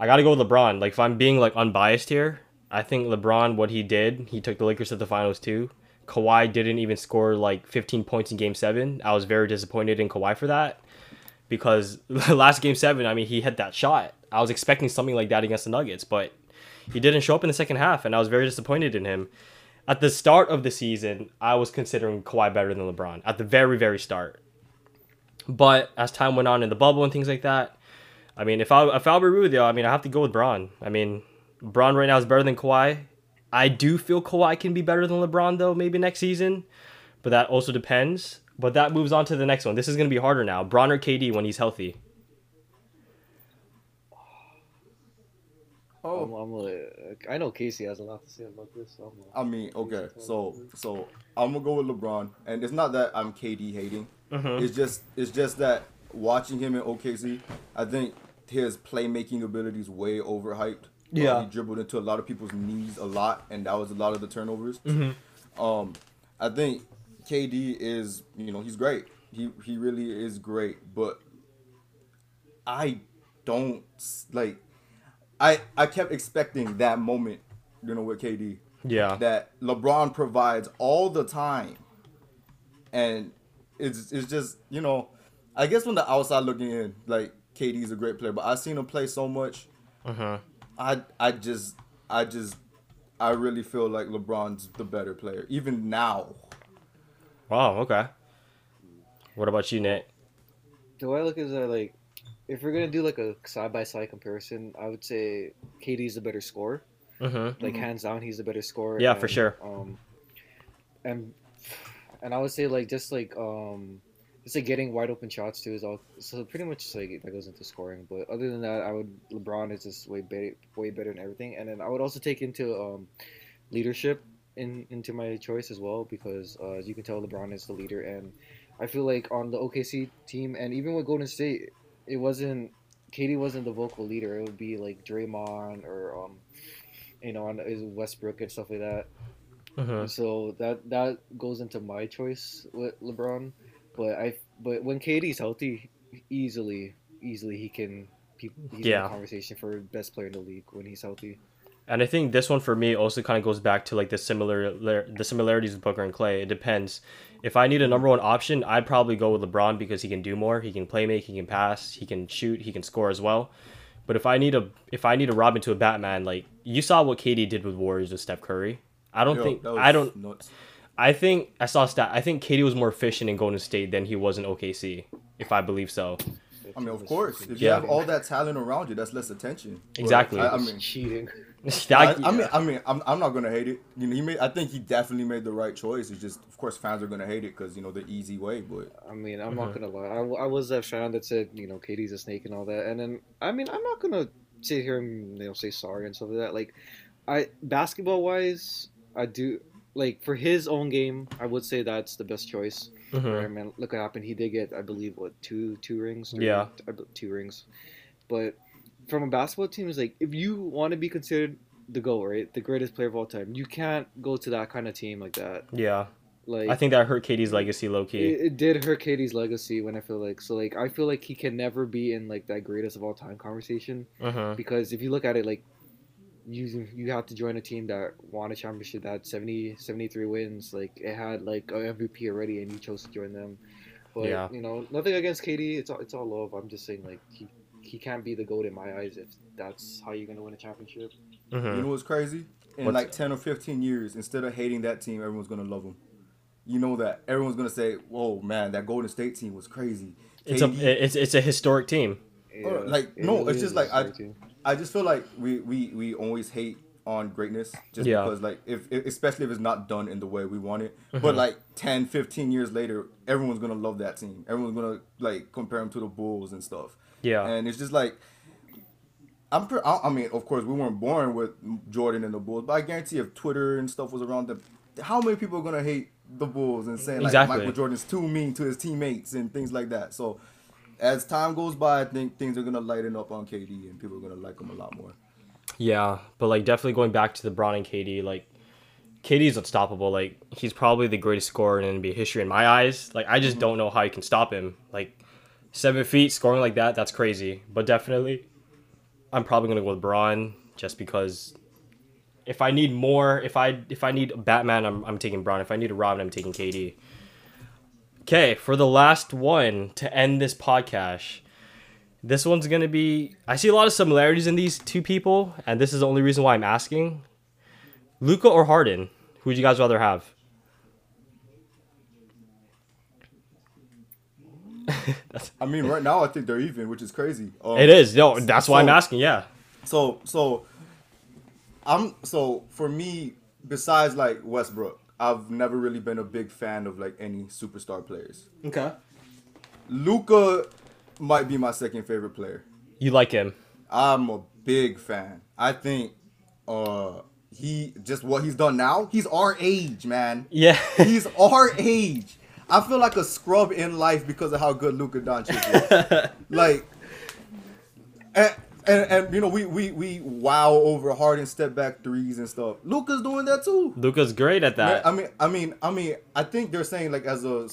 I got to go with LeBron. Like if I'm being like unbiased here, I think LeBron, what he did, he took the Lakers to the finals too. Kawhi didn't even score like 15 points in Game Seven. I was very disappointed in Kawhi for that because last Game Seven, I mean, he hit that shot. I was expecting something like that against the Nuggets, but he didn't show up in the second half, and I was very disappointed in him. At the start of the season, I was considering Kawhi better than LeBron at the very, very start. But as time went on in the bubble and things like that, I mean, if I if I'll be real with you, I mean, I have to go with Bron. I mean, Bron right now is better than Kawhi. I do feel Kawhi can be better than LeBron though, maybe next season, but that also depends. But that moves on to the next one. This is gonna be harder now. Bron or KD when he's healthy. I'm, oh, I'm like, I know Casey has a lot to say about this. So I'm like, I mean, okay, so so I'm gonna go with LeBron, and it's not that I'm KD hating. Mhm. It's just it's just that watching him in OKC, I think his playmaking abilities way overhyped. Yeah. Uh, he dribbled into a lot of people's knees a lot, and that was a lot of the turnovers. Um, I think KD is you know he's great. He he really is great, but I don't like. I I kept expecting that moment, you know, with KD Yeah. that LeBron provides all the time. And it's it's just, you know, I guess from the outside looking in, like KD's a great player, but I've seen him play so much. Uh-huh. I I just I just I really feel like LeBron's the better player, even now. Wow. Okay. What about you, Nick? The way I look is that like, if we're gonna do like a side by side comparison, I would say KD's the better scorer. Mm-hmm. Like Mhm. hands down, he's the better scorer. Yeah, for sure. Um, and and I would say like just like um, just like getting wide open shots too is all. So pretty much like that goes into scoring. But other than that, I would LeBron is just way better, way better than everything. And then I would also take into um, leadership in into my choice as well because uh, as you can tell, LeBron is the leader, and I feel like on the OKC team and even with Golden State, it wasn't. KD wasn't the vocal leader. It would be like Draymond or um, you know, on is Westbrook and stuff like that. Mm-hmm. So that that goes into my choice with LeBron, but I but when KD's healthy, easily easily he can people he's in Yeah. the conversation for best player in the league when he's healthy. And I think this one for me also kind of goes back to like the similar the similarities with Booker and Clay. It depends. If I need a number one option, I'd probably go with LeBron because he can do more. He can play make, he can pass, he can shoot, he can score as well. But if I need a if I need a Robin to a Batman, like you saw what KD did with Warriors with Steph Curry. I don't Yo, think that was I don't nuts. I think I saw a stat. I think KD was more efficient in Golden State than he was in OKC, if I believe so. I mean, of course, if you Yeah. have all that talent around you, that's less attention. Exactly. I, I mean, cheating. I, I mean, I mean, I'm, I'm not gonna hate it. You know, he made. I think he definitely made the right choice. It's just, of course, fans are gonna hate it because you know the easy way. But I mean, I'm Mhm. not gonna lie. I, I was that fan that said you know KD's a snake and all that, and then I mean I'm not gonna sit here and you know say sorry and stuff like that. Like, I basketball wise, I do like for his own game, I would say that's the best choice. Mhm. I mean, look what happened. He did get, I believe, what two two rings? Three- Yeah. Two rings. But from a basketball team, is like if you want to be considered the GOAT, right, the greatest player of all time, you can't go to that kind of team like that. Yeah, Like I think that hurt KD's legacy low key. it, it did hurt KD's legacy when I feel like so like I feel like he can never be in like that greatest of all time conversation hmm because if you look at it like you you have to join a team that won a championship that had 70 73 wins like it had like a MVP already and you chose to join them but Yeah. you know nothing against KD it's all it's all love I'm just saying like he he can't be the goat in my eyes if that's how you're gonna win a championship You hmm know what's crazy? In What's- like ten or fifteen years, instead of hating that team, everyone's gonna love them. You know that everyone's gonna say, "Whoa, man, that Golden State team was crazy." It's a it's it's a historic team. Yeah, like, it no, really it's just like, I- team. I just feel like we we we always hate on greatness just Yeah. because like if, if especially if it's not done in the way we want it. Mm-hmm. But like 10, 15 years later, everyone's gonna love that team. Everyone's gonna like compare them to the Bulls and stuff. Yeah, And it's just like I'm pre- I, I mean, of course, we weren't born with Jordan and the Bulls, but I guarantee if Twitter and stuff was around them, how many people are gonna hate the Bulls and saying like Exactly. Michael Jordan's too mean to his teammates and things like that. So as time goes by, I think things are gonna lighten up on KD and people are gonna like him a lot more. yeah, but like definitely going back to the Bron and KD, like KD's unstoppable. Like he's probably the greatest scorer in NBA history in my eyes. Like I just mm-hmm. don't know how you can stop him. Like seven feet scoring like that, that's crazy. But definitely, I'm probably gonna go with Bron just because. If I need more, if I if I need Batman, I'm I'm taking Bron. If I need a Robin, I'm taking KD. Okay, for the last one to end this podcast, this one's gonna be. I see a lot of similarities in these two people, and this is the only reason why I'm asking. Luka or Harden? Who would you guys rather have? I mean, right now I think they're even, which is crazy. Um, It is no. That's why I'm asking. Yeah. So so I'm so for me, besides like Westbrook, I've never really been a big fan of like any superstar players. Okay. Luka might be my second favorite player. You like him? I'm a big fan. I think uh he just what he's done now, he's our age, man. Yeah. He's our age. I feel like a scrub in life because of how good Luka Doncic is. like, and, and and you know we we we wow over Harden step back threes and stuff. Luka's doing that too. Luka's great at that. I mean, I mean, I mean, I think they're saying like as a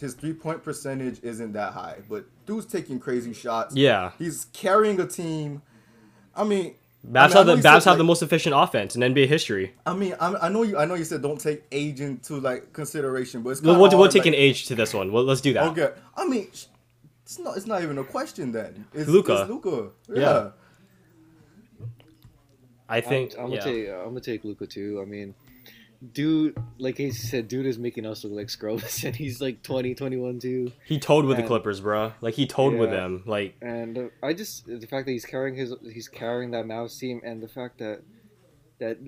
his three point percentage isn't that high, but dude's taking crazy shots. yeah. he's carrying a team. I mean, Mavs I have mean, know the Mavs said, have the most efficient offense in NBA history. I mean, I, I know you. I know you said don't take age into like consideration, but it's We'll, we'll, we'll take like- an age to this one. Well, let's do that. Okay, I mean, it's not. It's not even a question then. It's Luka. It's Luka. Yeah. Yeah. I think. I'm, I'm yeah. gonna take I'm gonna take Luka too. I mean, dude, like he said, dude is making us look like scrubs, and he's like 20, 21 too. He toed with the Clippers, bro. Like he toed with them. Like And uh, I just the fact that he's carrying his he's carrying that Mavs team, and the fact that that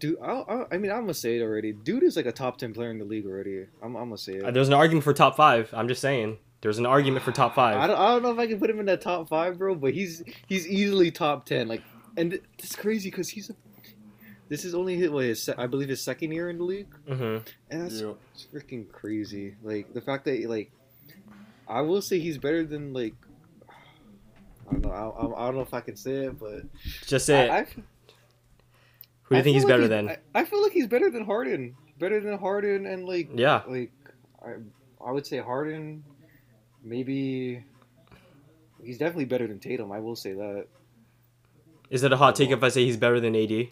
dude, I, I, I mean, I'm gonna say it already. Dude is like a top ten player in the league already. I'm, I'm gonna say it. there's an argument for top five. I'm just saying. There's an argument for top I five. don't, I don't know if I can put him in that top five, bro, but he's he's easily top ten. Like, and it's crazy because he's a, this is only his, what, his I believe his second year in the league, hmm and that's Yeah. it's freaking crazy. Like the fact that like, I will say he's better than like, I don't know, I, I, I don't know if I can say it, but Just say it. I, I, Who do you I think he's feel better like than? I, I feel like he's better than Harden, better than Harden, and like yeah. like I, I would say Harden, maybe. He's definitely better than Tatum. I will say that. Is it a hot take if I say he's better than AD?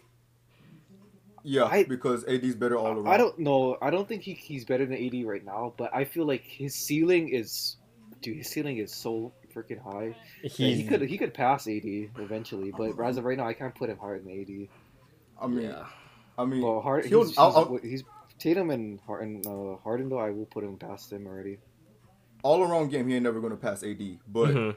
Yeah, I- because AD's better all around. I don't know. I don't think he, he's better than AD right now, but I feel like his ceiling is, dude, his ceiling is so freaking high. He's he could he could pass AD eventually, but as of right now, I can't put him higher than AD. I mean, yeah. I mean, Well, Hard, he'll- he's, I'll- he's, I'll- he's Tatum and Harden. Uh, Harden though, I will put him past him already. All around game, he ain't never gonna pass AD. But Mhm.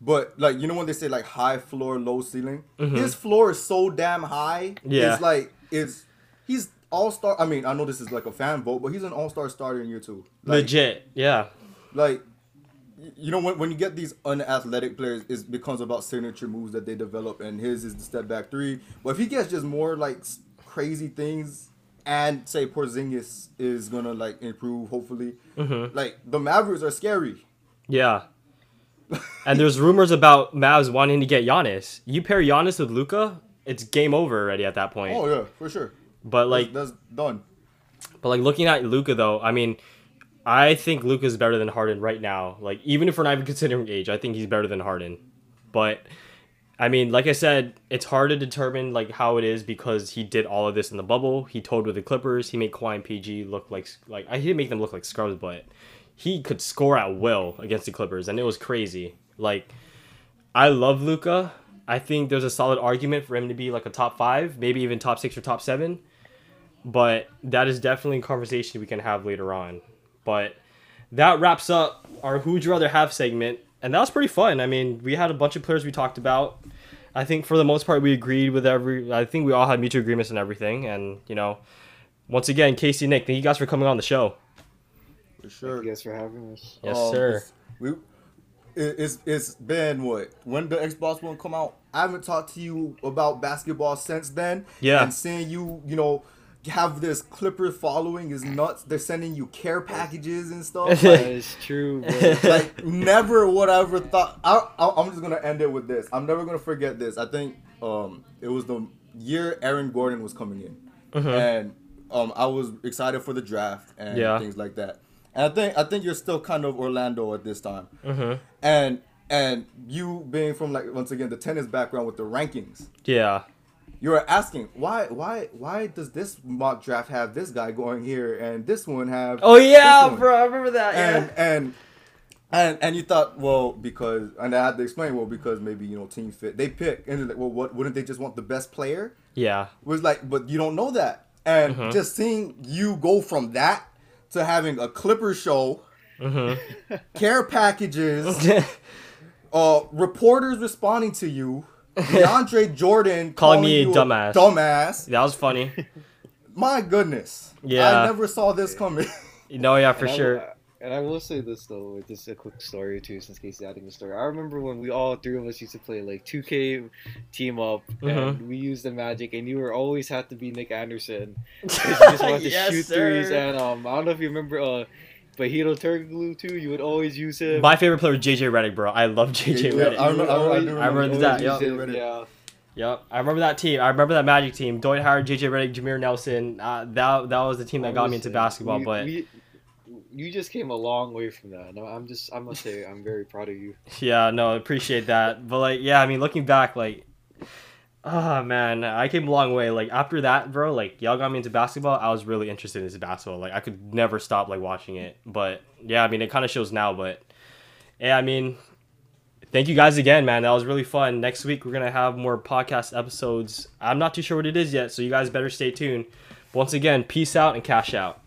but like you know when they say like high floor, low ceiling, Mhm. his floor is so damn high. Yeah. it's like it's he's all star. I mean, I know this is like a fan vote, but he's an all star starter in year two. Like, Legit. Yeah. like you know when, when you get these unathletic players it becomes about signature moves that they develop and his is the step back three but if he gets just more like crazy things and say Porzingis is gonna like improve, hopefully. Mm-hmm. Like the Mavericks are scary. Yeah. and there's rumors about Mavs wanting to get Giannis. You pair Giannis with Luka, it's game over already at that point. Oh yeah, for sure. but like, that's, that's done. but like looking at Luka though, I mean, I think Luka's better than Harden right now. Like even if we're not even considering age, I think he's better than Harden. But I mean, like I said, it's hard to determine like how it is because he did all of this in the bubble. He told with the Clippers. He made Kawhi and PG look like like I didn't make them look like scrubs, but he could score at will against the Clippers, and it was crazy. Like I love Luka. I think there's a solid argument for him to be like a top five, maybe even top six or top seven. But that is definitely a conversation we can have later on. But that wraps up our Who'd You Rather Have segment. And that was pretty fun. I mean, we had a bunch of players we talked about. I think for the most part we agreed with every I think we all had mutual agreements and everything. And, you know, once again, Casey Nick, thank you guys for coming on the show. For sure. Thank you guys for having us. Yes, Um, sir. it's- We, it, it's it's been what when the Xbox One come out. I haven't talked to you about basketball since then. Yeah. And seeing you, you know, have this Clipper following is nuts. They're sending you care packages and stuff. That Like, is true, bro. like never would I ever thought. I, I, I'm just gonna end it with this. I'm never gonna forget this. I think um it was the year Aaron Gordon was coming in, and um I was excited for the draft and Yeah. things like that. And I think I think you're still kind of Orlando at this time, Mm-hmm. and and you being from like once again the tennis background with the rankings. Yeah. You were asking why why why does this mock draft have this guy going here and this one have Oh yeah, this one? bro, I remember that. and Yeah. and and and you thought well because and I had to explain well because maybe you know team fit they pick and they're like well what wouldn't they just want the best player Yeah. it was like but you don't know that and Mm-hmm. just seeing you go from that to having a Clipper show Mm-hmm. care packages uh reporters responding to you DeAndre Jordan Calling me a you dumbass. dumbass that was funny. my goodness Yeah. I never saw this coming No, yeah, for And I- sure. and I will say this though, just a quick story too, since Casey's adding a story. I remember when we all three of us used to play like 2K team up, Mhm. and we used the Magic, and you were always had to be Nick Anderson. 'Cause you just wanted to shoot sir. threes, and um, I don't know if you remember uh, Bahito Turkoglu too. You would always use him. My favorite player was JJ Redick, bro. I love JJ Yeah, Redick. I remember- I always- do I remember always that, use yeah. him, yeah. Yep, I remember that team. I remember that Magic team. Dwight Howard, JJ Redick, Jameer Nelson. Uh, that that was the team that got me into basketball. we- but we- you just came a long way from that. No, I'm just, I must say, I'm very proud of you. yeah, no, I appreciate that. But like, yeah, I mean, looking back, like, oh man, I came a long way. Like after that, bro, like y'all got me into basketball. I was really interested in basketball. Like I could never stop like watching it. But yeah, I mean, it kind of shows now. But yeah, I mean, thank you guys again, man. That was really fun. Next week we're gonna have more podcast episodes. I'm not too sure what it is yet, so you guys better stay tuned. Once again, peace out and cash out.